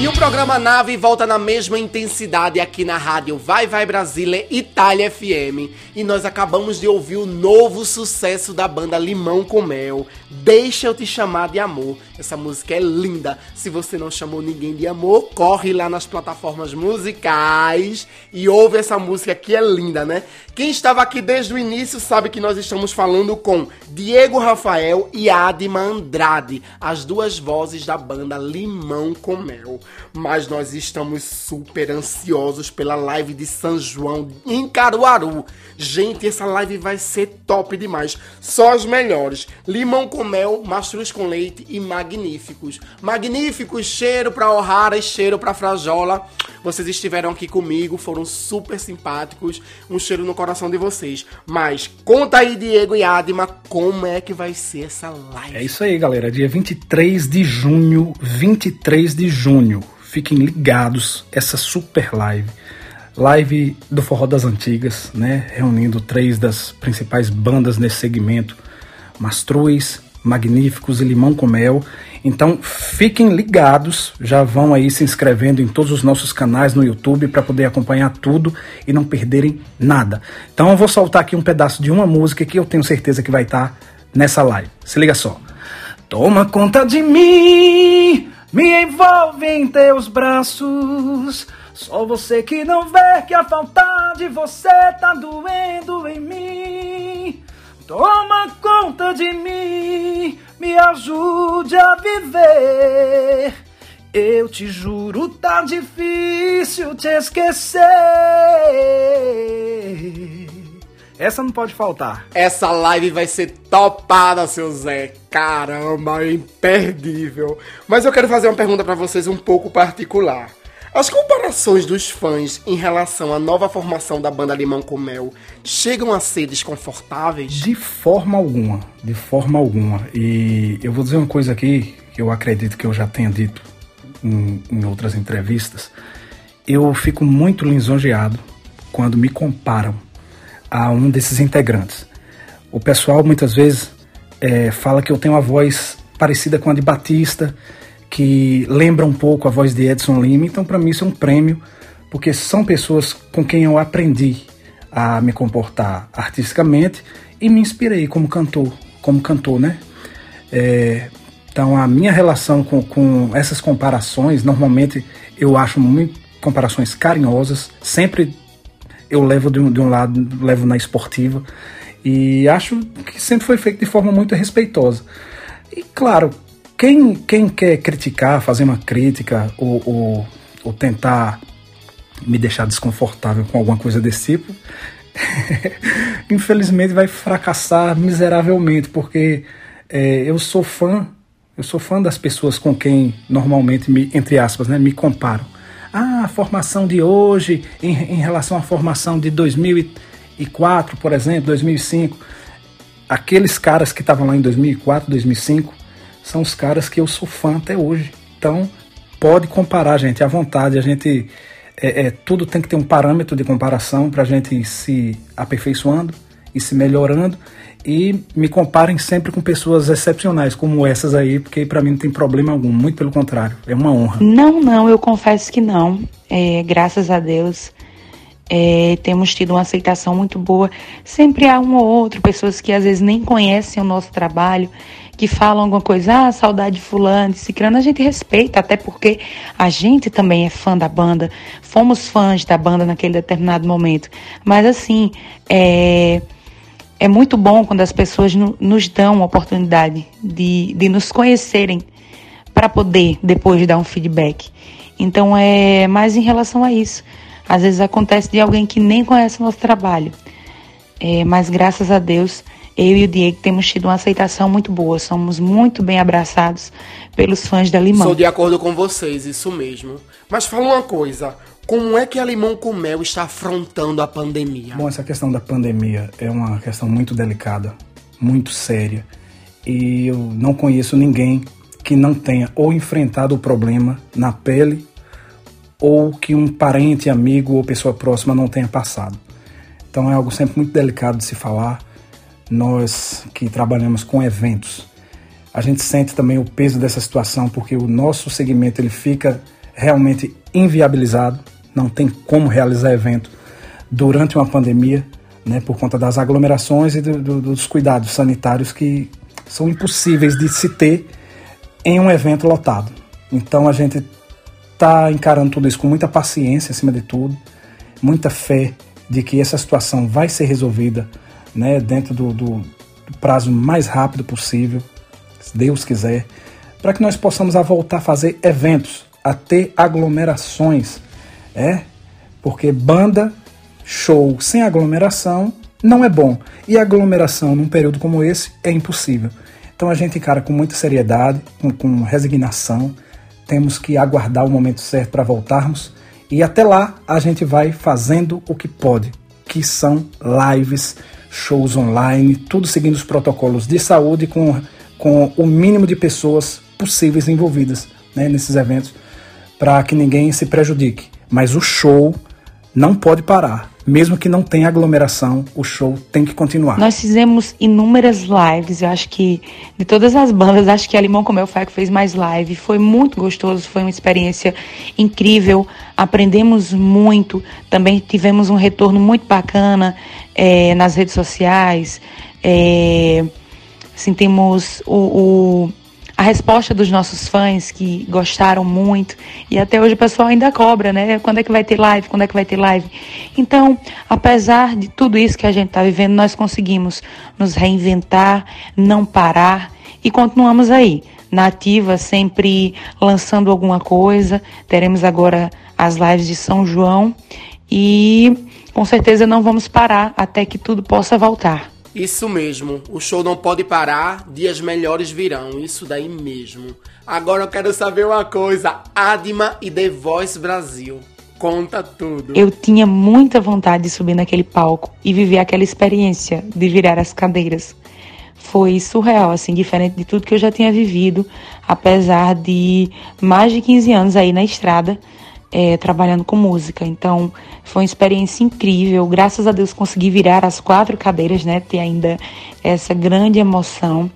E o programa Nave volta na mesma intensidade aqui na rádio Vai Vai Brasília Itália FM. E nós acabamos de ouvir o novo sucesso da banda Limão com Mel. Deixa eu te chamar de amor. Essa música é linda. Se você não chamou ninguém de amor, corre lá nas plataformas musicais e ouve essa música que é linda, né? Quem estava aqui desde o início sabe que nós estamos falando com Diego Rafael e Adma Andrade, as duas vozes da banda Limão com Mel. Mas nós estamos super ansiosos pela live de São João em Caruaru. Gente, essa live vai ser top demais. Só as melhores. Limão com mel, mastruz com leite e magníficos. Magníficos, cheiro pra O'Hara e cheiro pra Frajola. Vocês estiveram aqui comigo, foram super simpáticos. Um cheiro no coração de vocês. Mas conta aí, Diego e Adma, como é que vai ser essa live? É isso aí, galera. Dia 23 de junho, 23 de junho. Fiquem ligados, essa super live. Live do Forró das Antigas, né? Reunindo três das principais bandas nesse segmento: Mastruz, Magníficos e Limão com Mel. Então fiquem ligados, já vão aí se inscrevendo em todos os nossos canais no YouTube para poder acompanhar tudo e não perderem nada. Então eu vou soltar aqui um pedaço de uma música que eu tenho certeza que vai estar nessa live. Se liga só. Toma conta de mim, me envolve em teus braços. Só você que não vê que a falta de você tá doendo em mim. Toma conta de mim, me ajude a viver. Eu te juro, tá difícil te esquecer. Essa não pode faltar. Essa live vai ser topada, seu Zé. Caramba, é imperdível. Mas eu quero fazer uma pergunta pra vocês um pouco particular. As comparações dos fãs em relação à nova formação da banda Limão com Mel chegam a ser desconfortáveis? De forma alguma, de forma alguma. E eu vou dizer uma coisa aqui que eu acredito que eu já tenha dito em, em outras entrevistas. Eu fico muito lisonjeado quando me comparam a um desses integrantes. O pessoal muitas vezes é, fala que eu tenho uma voz parecida com a de Batista, que lembra um pouco a voz de Edson Lima. Então, para mim, isso é um prêmio, porque são pessoas com quem eu aprendi a me comportar artisticamente e me inspirei como cantor, como cantor, né? É, então, a minha relação com, com essas comparações, normalmente eu acho muito comparações carinhosas, sempre eu levo de um, de um lado, levo na esportiva, e acho que sempre foi feito de forma muito respeitosa. E claro, quem, quem quer criticar, fazer uma crítica ou, ou, ou tentar me deixar desconfortável com alguma coisa desse tipo, infelizmente vai fracassar miseravelmente, porque é, eu sou fã, eu sou fã das pessoas com quem normalmente me, entre aspas, né, me comparam. Ah, a formação de hoje em, em relação à formação de 2004, por exemplo, 2005, aqueles caras que estavam lá em 2004, 2005 são os caras que eu sou fã até hoje. Então, pode comparar, gente, à vontade. A gente. É, é tudo tem que ter um parâmetro de comparação para a gente ir se aperfeiçoando e se melhorando. E me comparem sempre com pessoas excepcionais como essas aí, porque para mim não tem problema algum. Muito pelo contrário, é uma honra. Não, não, eu confesso que não. É, graças a Deus. É, temos tido uma aceitação muito boa. Sempre há um ou outro, pessoas que às vezes nem conhecem o nosso trabalho, que falam alguma coisa, ah, saudade de fulano, de ciclano, a gente respeita, até porque a gente também é fã da banda, fomos fãs da banda naquele determinado momento. Mas assim, é, é muito bom quando as pessoas no, nos dão a oportunidade de, de nos conhecerem para poder depois dar um feedback. Então é mais em relação a isso. Às vezes acontece de alguém que nem conhece o nosso trabalho. É, mas graças a Deus eu e o Diego temos tido uma aceitação muito boa, somos muito bem abraçados pelos fãs da Limão. Sou de acordo com vocês, isso mesmo. Mas fala uma coisa, como é que a Limão com Mel está afrontando a pandemia? Bom, essa questão da pandemia é uma questão muito delicada, muito séria. E eu não conheço ninguém que não tenha ou enfrentado o problema na pele ou que um parente, amigo ou pessoa próxima não tenha passado. Então é algo sempre muito delicado de se falar nós que trabalhamos com eventos, a gente sente também o peso dessa situação porque o nosso segmento ele fica realmente inviabilizado, não tem como realizar evento durante uma pandemia, né, por conta das aglomerações e do, do, dos cuidados sanitários que são impossíveis de se ter em um evento lotado. Então a gente está encarando tudo isso com muita paciência, acima de tudo, muita fé de que essa situação vai ser resolvida né, dentro do, do, prazo mais rápido possível, se Deus quiser, para que nós possamos a voltar a fazer eventos a ter aglomerações, é? Porque banda, show sem aglomeração não é bom. E aglomeração num período como esse é impossível. Então a gente encara com muita seriedade, com, com resignação. Temos que aguardar o momento certo para voltarmos. E até lá a gente vai fazendo o que pode, que são lives, shows online, tudo seguindo os protocolos de saúde com, com o mínimo de pessoas possíveis envolvidas né, nesses eventos, para que ninguém se prejudique. Mas o show não pode parar. Mesmo que não tenha aglomeração, o show tem que continuar. Nós fizemos inúmeras lives, eu acho que de todas as bandas, acho que a Limão Comeu que fez mais live. Foi muito gostoso, foi uma experiência incrível, aprendemos muito, também tivemos um retorno muito bacana é, nas redes sociais. É, sentimos o, o a resposta dos nossos fãs que gostaram muito e até hoje o pessoal ainda cobra, né? Quando é que vai ter live? Quando é que vai ter live? Então, apesar de tudo isso que a gente está vivendo, nós conseguimos nos reinventar, não parar e continuamos aí na ativa, sempre lançando alguma coisa. Teremos agora as lives de São João e com certeza não vamos parar até que tudo possa voltar. Isso mesmo, o show não pode parar, dias melhores virão, isso daí mesmo. Agora eu quero saber uma coisa, Adma e The Voice Brasil. Conta tudo. Eu tinha muita vontade de subir naquele palco e viver aquela experiência de virar as cadeiras. Foi surreal, assim, diferente de tudo que eu já tinha vivido, apesar de mais de 15 anos aí na estrada, é, trabalhando com música. Então, foi uma experiência incrível. Graças a Deus consegui virar as quatro cadeiras, né? Ter ainda essa grande emoção.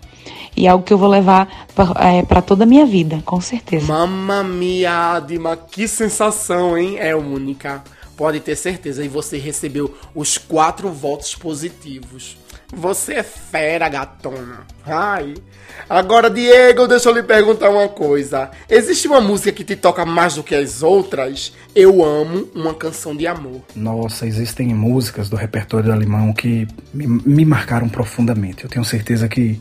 E é algo que eu vou levar para é, toda a minha vida, com certeza. Mamma mia, Adma, que sensação, hein? É única. Pode ter certeza. E você recebeu os quatro votos positivos. Você é fera, gatona. Ai. Agora, Diego, deixa eu lhe perguntar uma coisa. Existe uma música que te toca mais do que as outras? Eu amo uma canção de amor. Nossa, existem músicas do repertório Alemão que me, me marcaram profundamente. Eu tenho certeza que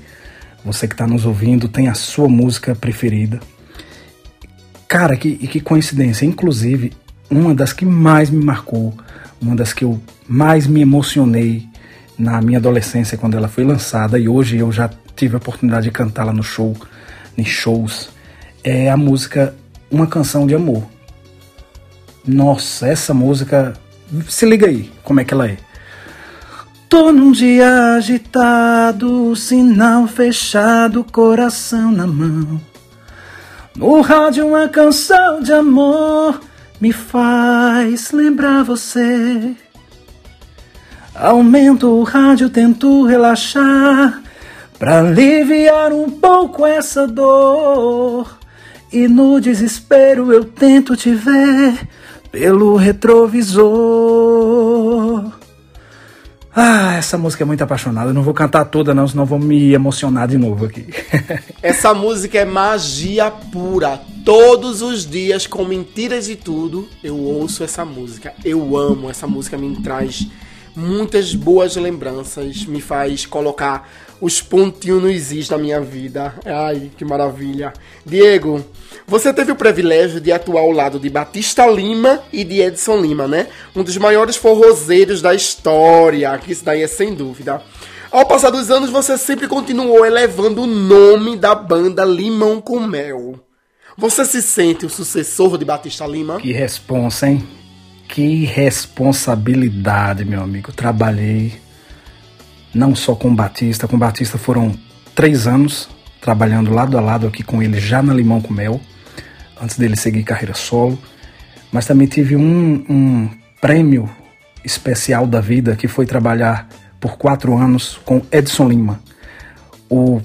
você que está nos ouvindo tem a sua música preferida. Cara, que, que coincidência. Inclusive, uma das que mais me marcou, uma das que eu mais me emocionei na minha adolescência quando ela foi lançada e hoje eu já tive a oportunidade de cantá-la no show, em shows, é a música Uma Canção de Amor. Nossa, essa música, se liga aí, como é que ela é. Tô num dia agitado, sinal fechado, coração na mão. No rádio uma canção de amor me faz lembrar você. Aumento o rádio, tento relaxar para aliviar um pouco essa dor. E no desespero eu tento te ver pelo retrovisor. Ah, essa música é muito apaixonada. Eu não vou cantar toda, não, senão vou me emocionar de novo aqui. essa música é magia pura. Todos os dias, com mentiras e tudo, eu ouço essa música. Eu amo essa música, me traz muitas boas lembranças, me faz colocar os pontinhos nos is da minha vida. Ai, que maravilha. Diego, você teve o privilégio de atuar ao lado de Batista Lima e de Edson Lima, né? Um dos maiores forrozeiros da história, que isso daí é sem dúvida. Ao passar dos anos, você sempre continuou elevando o nome da banda Limão com Mel. Você se sente o sucessor de Batista Lima? Que responsa, hein? Que responsabilidade, meu amigo. Trabalhei não só com Batista, com Batista foram três anos trabalhando lado a lado aqui com ele, já na Limão com Mel, antes dele seguir carreira solo. Mas também tive um, um prêmio especial da vida que foi trabalhar por quatro anos com Edson Lima, o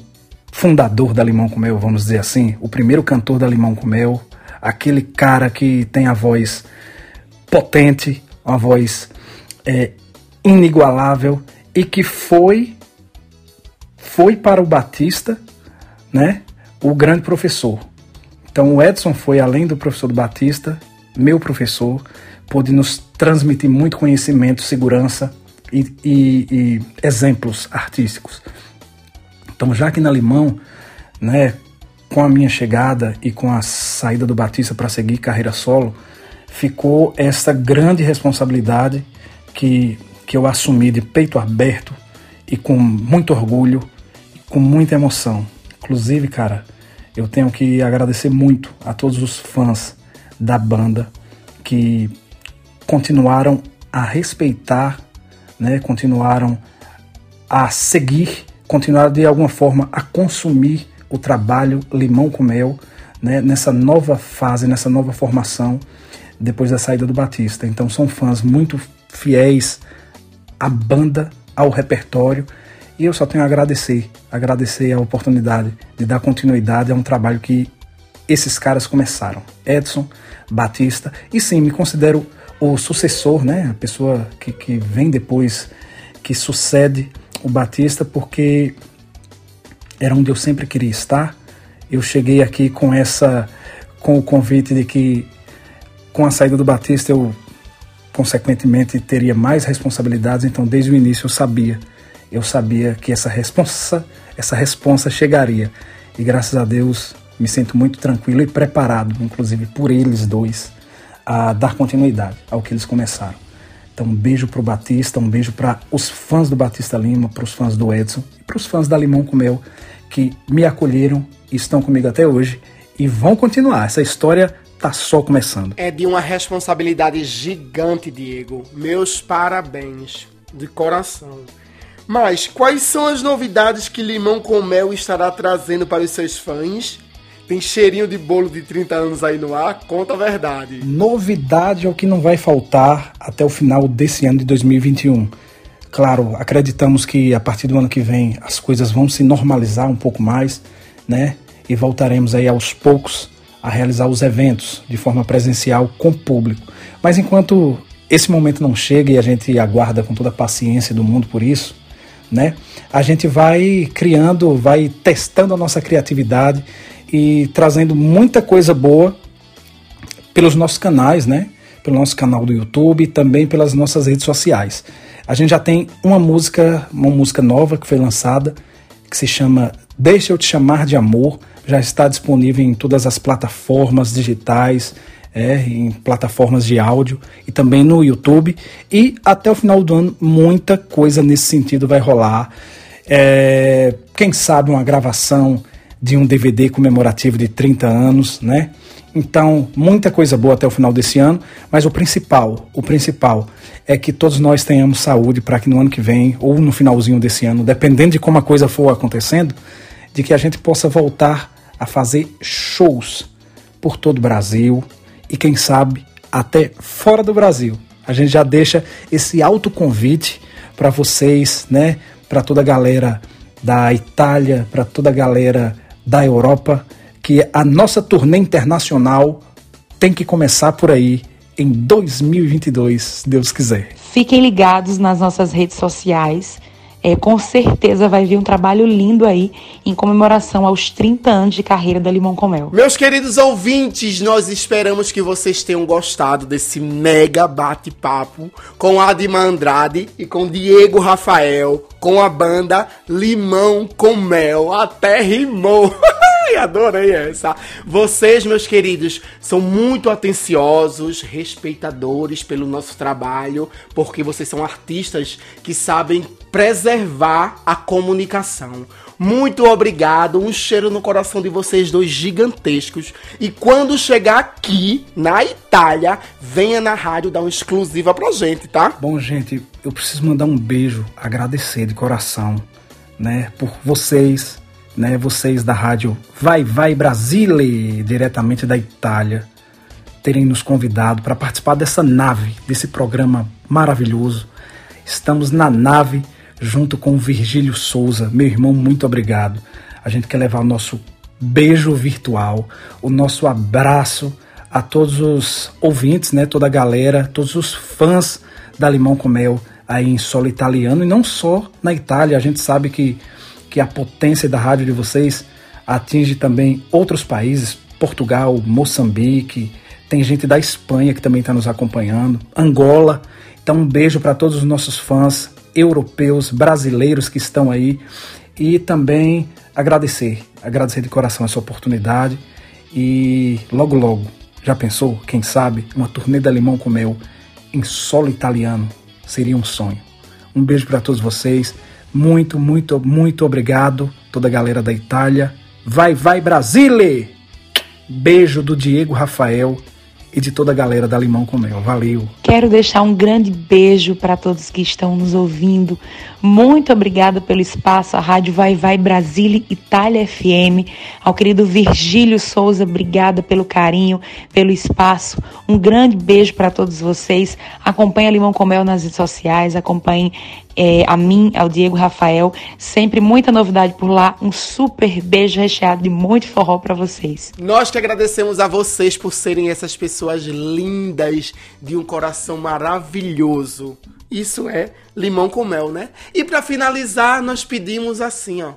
fundador da Limão com Mel, vamos dizer assim, o primeiro cantor da Limão com Mel, aquele cara que tem a voz potente, uma voz é, inigualável e que foi foi para o Batista, né, o grande professor. Então o Edson foi além do professor do Batista, meu professor, pôde nos transmitir muito conhecimento, segurança e, e, e exemplos artísticos. Então já que na Limão, né, com a minha chegada e com a saída do Batista para seguir carreira solo, ficou essa grande responsabilidade que, que eu assumi de peito aberto e com muito orgulho, com muita emoção. Inclusive, cara, eu tenho que agradecer muito a todos os fãs da banda que continuaram a respeitar, né, continuaram a seguir, continuaram de alguma forma a consumir o trabalho Limão com Mel né, nessa nova fase, nessa nova formação depois da saída do Batista. Então são fãs muito fiéis à banda, ao repertório e eu só tenho a agradecer, agradecer a oportunidade de dar continuidade a um trabalho que esses caras começaram. Edson, Batista, e sim, me considero o sucessor, né? A pessoa que, que vem depois, que sucede o Batista, porque era onde eu sempre queria estar. Eu cheguei aqui com essa, com o convite de que com a saída do Batista eu consequentemente teria mais responsabilidades, então desde o início eu sabia, eu sabia que essa responsa, essa responsa chegaria. E graças a Deus me sinto muito tranquilo e preparado, inclusive por eles dois, a dar continuidade ao que eles começaram. Então, um beijo para o Batista, um beijo para os fãs do Batista Lima, para os fãs do Edson e para os fãs da Limão com Mel que me acolheram estão comigo até hoje e vão continuar. Essa história tá só começando. É de uma responsabilidade gigante, Diego. Meus parabéns, de coração. Mas quais são as novidades que Limão com Mel estará trazendo para os seus fãs? Tem cheirinho de bolo de 30 anos aí no ar? Conta a verdade. Novidade é o que não vai faltar até o final desse ano de 2021. Claro, acreditamos que a partir do ano que vem as coisas vão se normalizar um pouco mais, né? E voltaremos aí aos poucos a realizar os eventos de forma presencial com público. Mas enquanto esse momento não chega e a gente aguarda com toda a paciência do mundo por isso, né? A gente vai criando, vai testando a nossa criatividade e trazendo muita coisa boa pelos nossos canais, né? Pelo nosso canal do YouTube e também pelas nossas redes sociais. A gente já tem uma música, uma música nova que foi lançada, que se chama Deixa eu te chamar de amor. Já está disponível em todas as plataformas digitais, é, em plataformas de áudio e também no YouTube. E até o final do ano, muita coisa nesse sentido vai rolar. É, quem sabe uma gravação de um DVD comemorativo de 30 anos, né? Então, muita coisa boa até o final desse ano, mas o principal, o principal é que todos nós tenhamos saúde para que no ano que vem ou no finalzinho desse ano, dependendo de como a coisa for acontecendo, de que a gente possa voltar a fazer shows por todo o Brasil e quem sabe até fora do Brasil. A gente já deixa esse alto convite para vocês, né, para toda a galera da Itália, para toda a galera da Europa, que a nossa turnê internacional tem que começar por aí em 2022, se Deus quiser. Fiquem ligados nas nossas redes sociais. É, com certeza vai vir um trabalho lindo aí em comemoração aos 30 anos de carreira da Limão com Mel. Meus queridos ouvintes, nós esperamos que vocês tenham gostado desse mega bate-papo com Adima Andrade e com Diego Rafael, com a banda Limão com Mel. Até rimou! Ai, adorei essa. Vocês, meus queridos, são muito atenciosos, respeitadores pelo nosso trabalho, porque vocês são artistas que sabem preservar a comunicação. Muito obrigado, um cheiro no coração de vocês dois gigantescos. E quando chegar aqui na Itália, venha na rádio dar uma exclusiva pra gente, tá? Bom, gente, eu preciso mandar um beijo, agradecer de coração, né, por vocês né, vocês da rádio Vai Vai Brasile, diretamente da Itália, terem nos convidado para participar dessa nave, desse programa maravilhoso. Estamos na nave junto com o Virgílio Souza. Meu irmão, muito obrigado. A gente quer levar o nosso beijo virtual, o nosso abraço a todos os ouvintes, né, toda a galera, todos os fãs da Limão com Mel aí em solo italiano e não só na Itália. A gente sabe que que a potência da rádio de vocês atinge também outros países, Portugal, Moçambique, tem gente da Espanha que também está nos acompanhando, Angola. Então, um beijo para todos os nossos fãs europeus, brasileiros que estão aí e também agradecer agradecer de coração essa oportunidade e logo logo, já pensou, quem sabe, uma turnê da Limão com Mel em solo italiano seria um sonho. Um beijo para todos vocês. Muito, muito, muito obrigado, toda a galera da Itália. Vai, vai, Brasile! Beijo do Diego Rafael e de toda a galera da Limão com Mel. Valeu! Quero deixar um grande beijo para todos que estão nos ouvindo. Muito obrigada pelo espaço, a Rádio Vai Vai Brasília Itália FM. Ao querido Virgílio Souza, obrigada pelo carinho, pelo espaço. Um grande beijo para todos vocês. Acompanhe a Limão com Mel nas redes sociais, acompanhe é, a mim, ao Diego Rafael. Sempre muita novidade por lá. Um super beijo recheado de muito forró para vocês. Nós que agradecemos a vocês por serem essas pessoas lindas, de um coração maravilhoso. Isso é limão com mel, né? E para finalizar, nós pedimos assim, ó.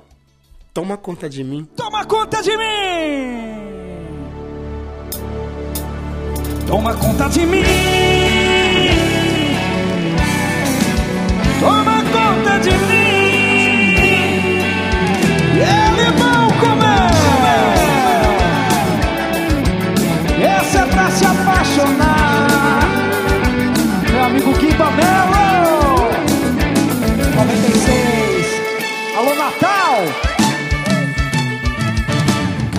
Toma conta de mim. Toma conta de mim! Toma conta de mim! Toma conta de mim! É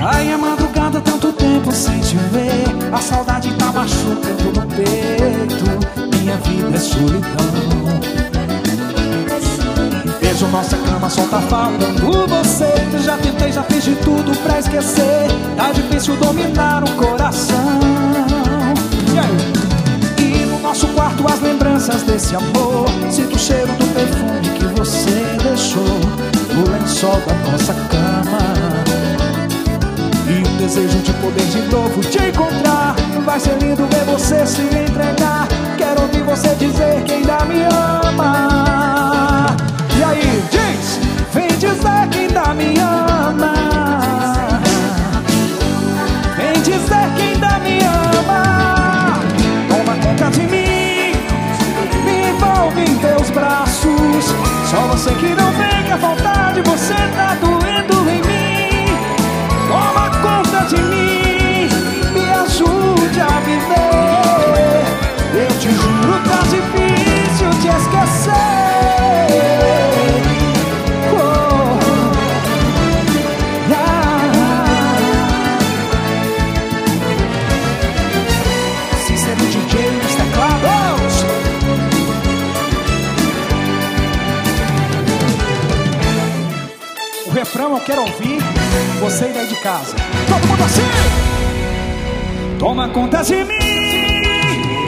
Cai a madrugada, tanto tempo sem te ver. A saudade tá machucando no peito. Minha vida é solidão. Vejo nossa cama, só tá faltando você. Já tentei, já fiz de tudo pra esquecer. Tá difícil dominar o coração. E aí? E no nosso quarto as lembranças desse amor. Sinto o cheiro do perfume que você deixou. O lençol da nossa cama. Desejo de poder de novo te encontrar. Vai ser lindo ver você se entregar. Quero ouvir você dizer que ainda me ama. E aí, diz, vem dizer que ainda me ama. Vem dizer que ainda me ama. Toma conta de mim. Me envolve em teus braços. Só você que não vem que a vontade. Você tá doendo em mim de mim, me ajude a viver. Eu te juro, tá difícil te esquecer. Oh, ah. Cícero DJ nos teclados. O refrão eu quero ouvir você daí de casa. Todo mundo assim! Toma conta de mim,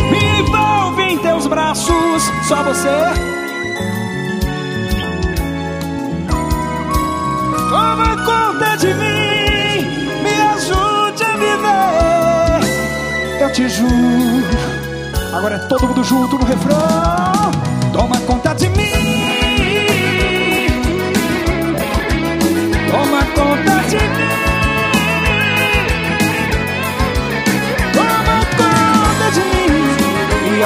me envolve em teus braços, só você. Toma conta de mim, me ajude a viver. Eu te juro. Agora é todo mundo junto no refrão. Toma conta de mim.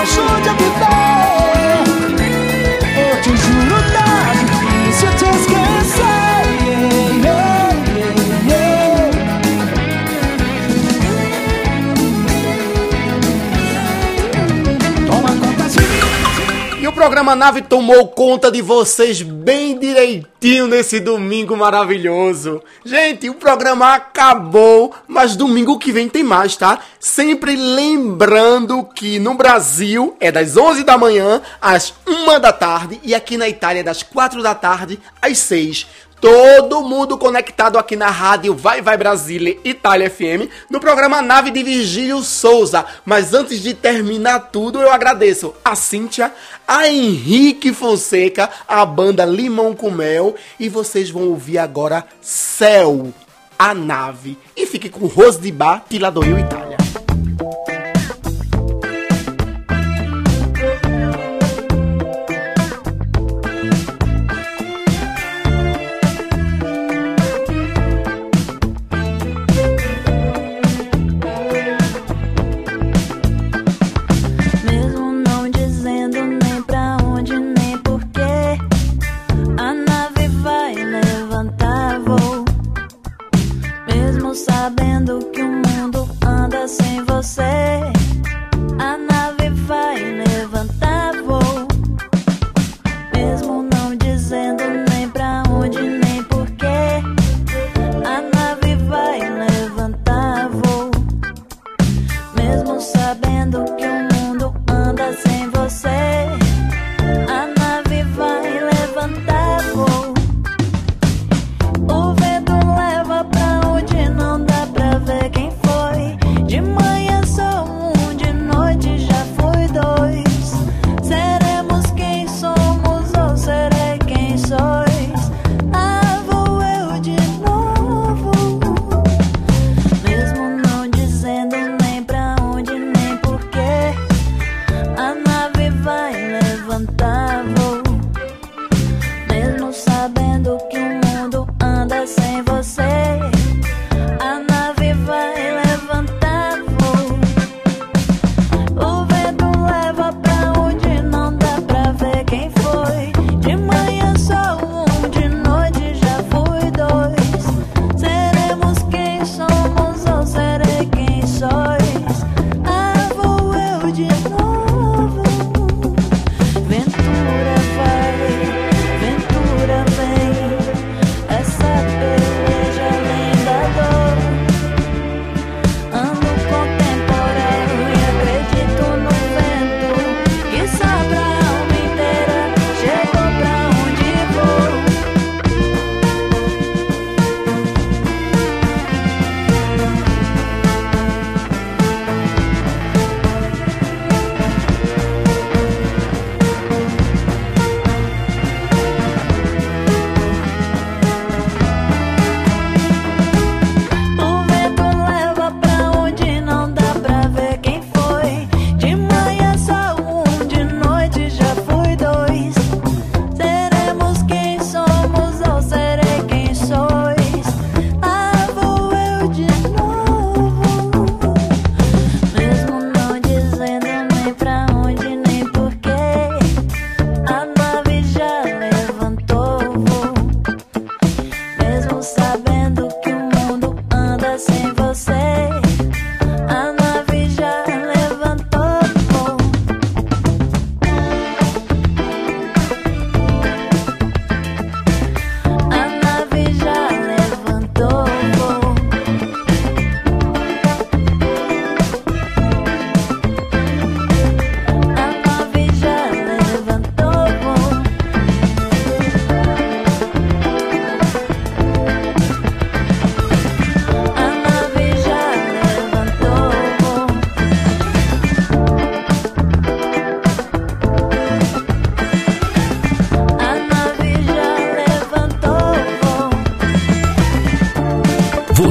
Ajude a viver. Eu te juro, tá difícil te esquecer. Yeah, yeah, yeah. Toma conta de mim. E o programa Nave tomou conta de vocês bem direitinho nesse domingo maravilhoso. Gente, o programa acabou, mas domingo que vem tem mais, tá? Sempre lembrando que no Brasil é das 11 da manhã às 1 da tarde e aqui na Itália é das 4 da tarde às 6. Todo mundo conectado aqui na rádio Vai Vai Brasília Itália FM no programa Nave de Virgílio Souza. Mas antes de terminar tudo, eu agradeço a Cíntia, a Henrique Fonseca, a banda Limão com Mel e vocês vão ouvir agora Céu, a nave. E fique com Rose de Bar, Tiladoio Itália.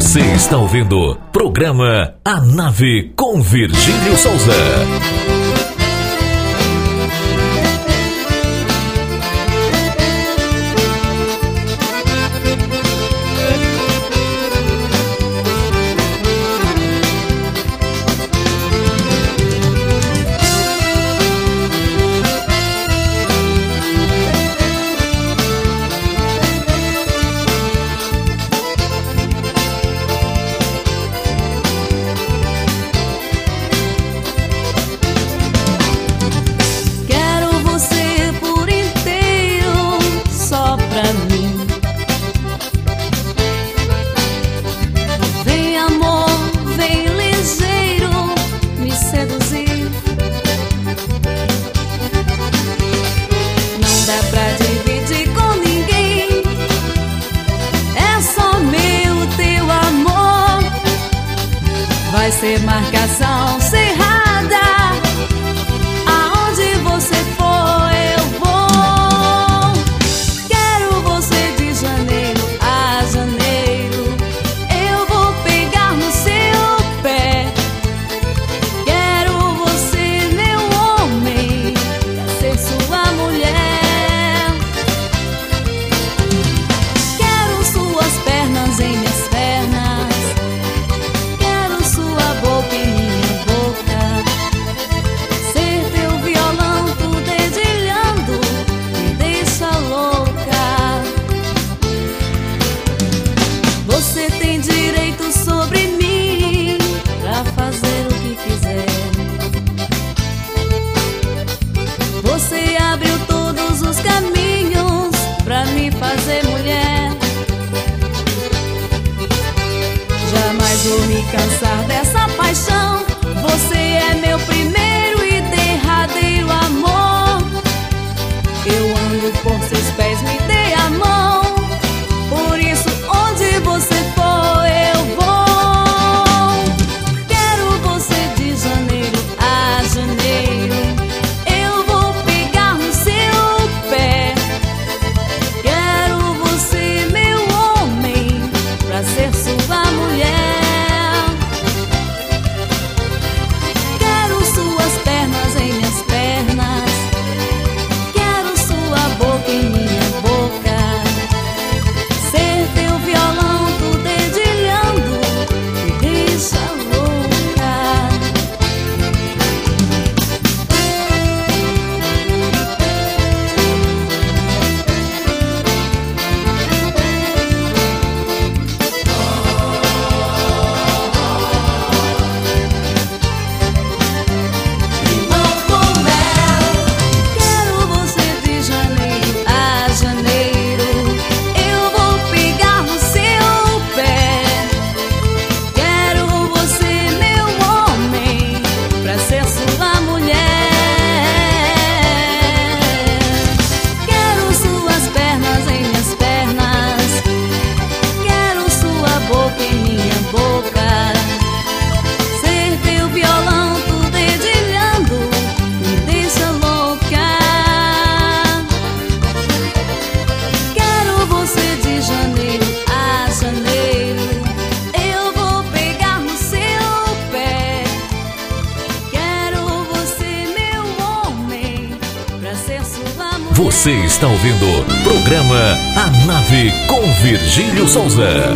Você está ouvindo o programa A Nave com Virgílio Souza. 11h.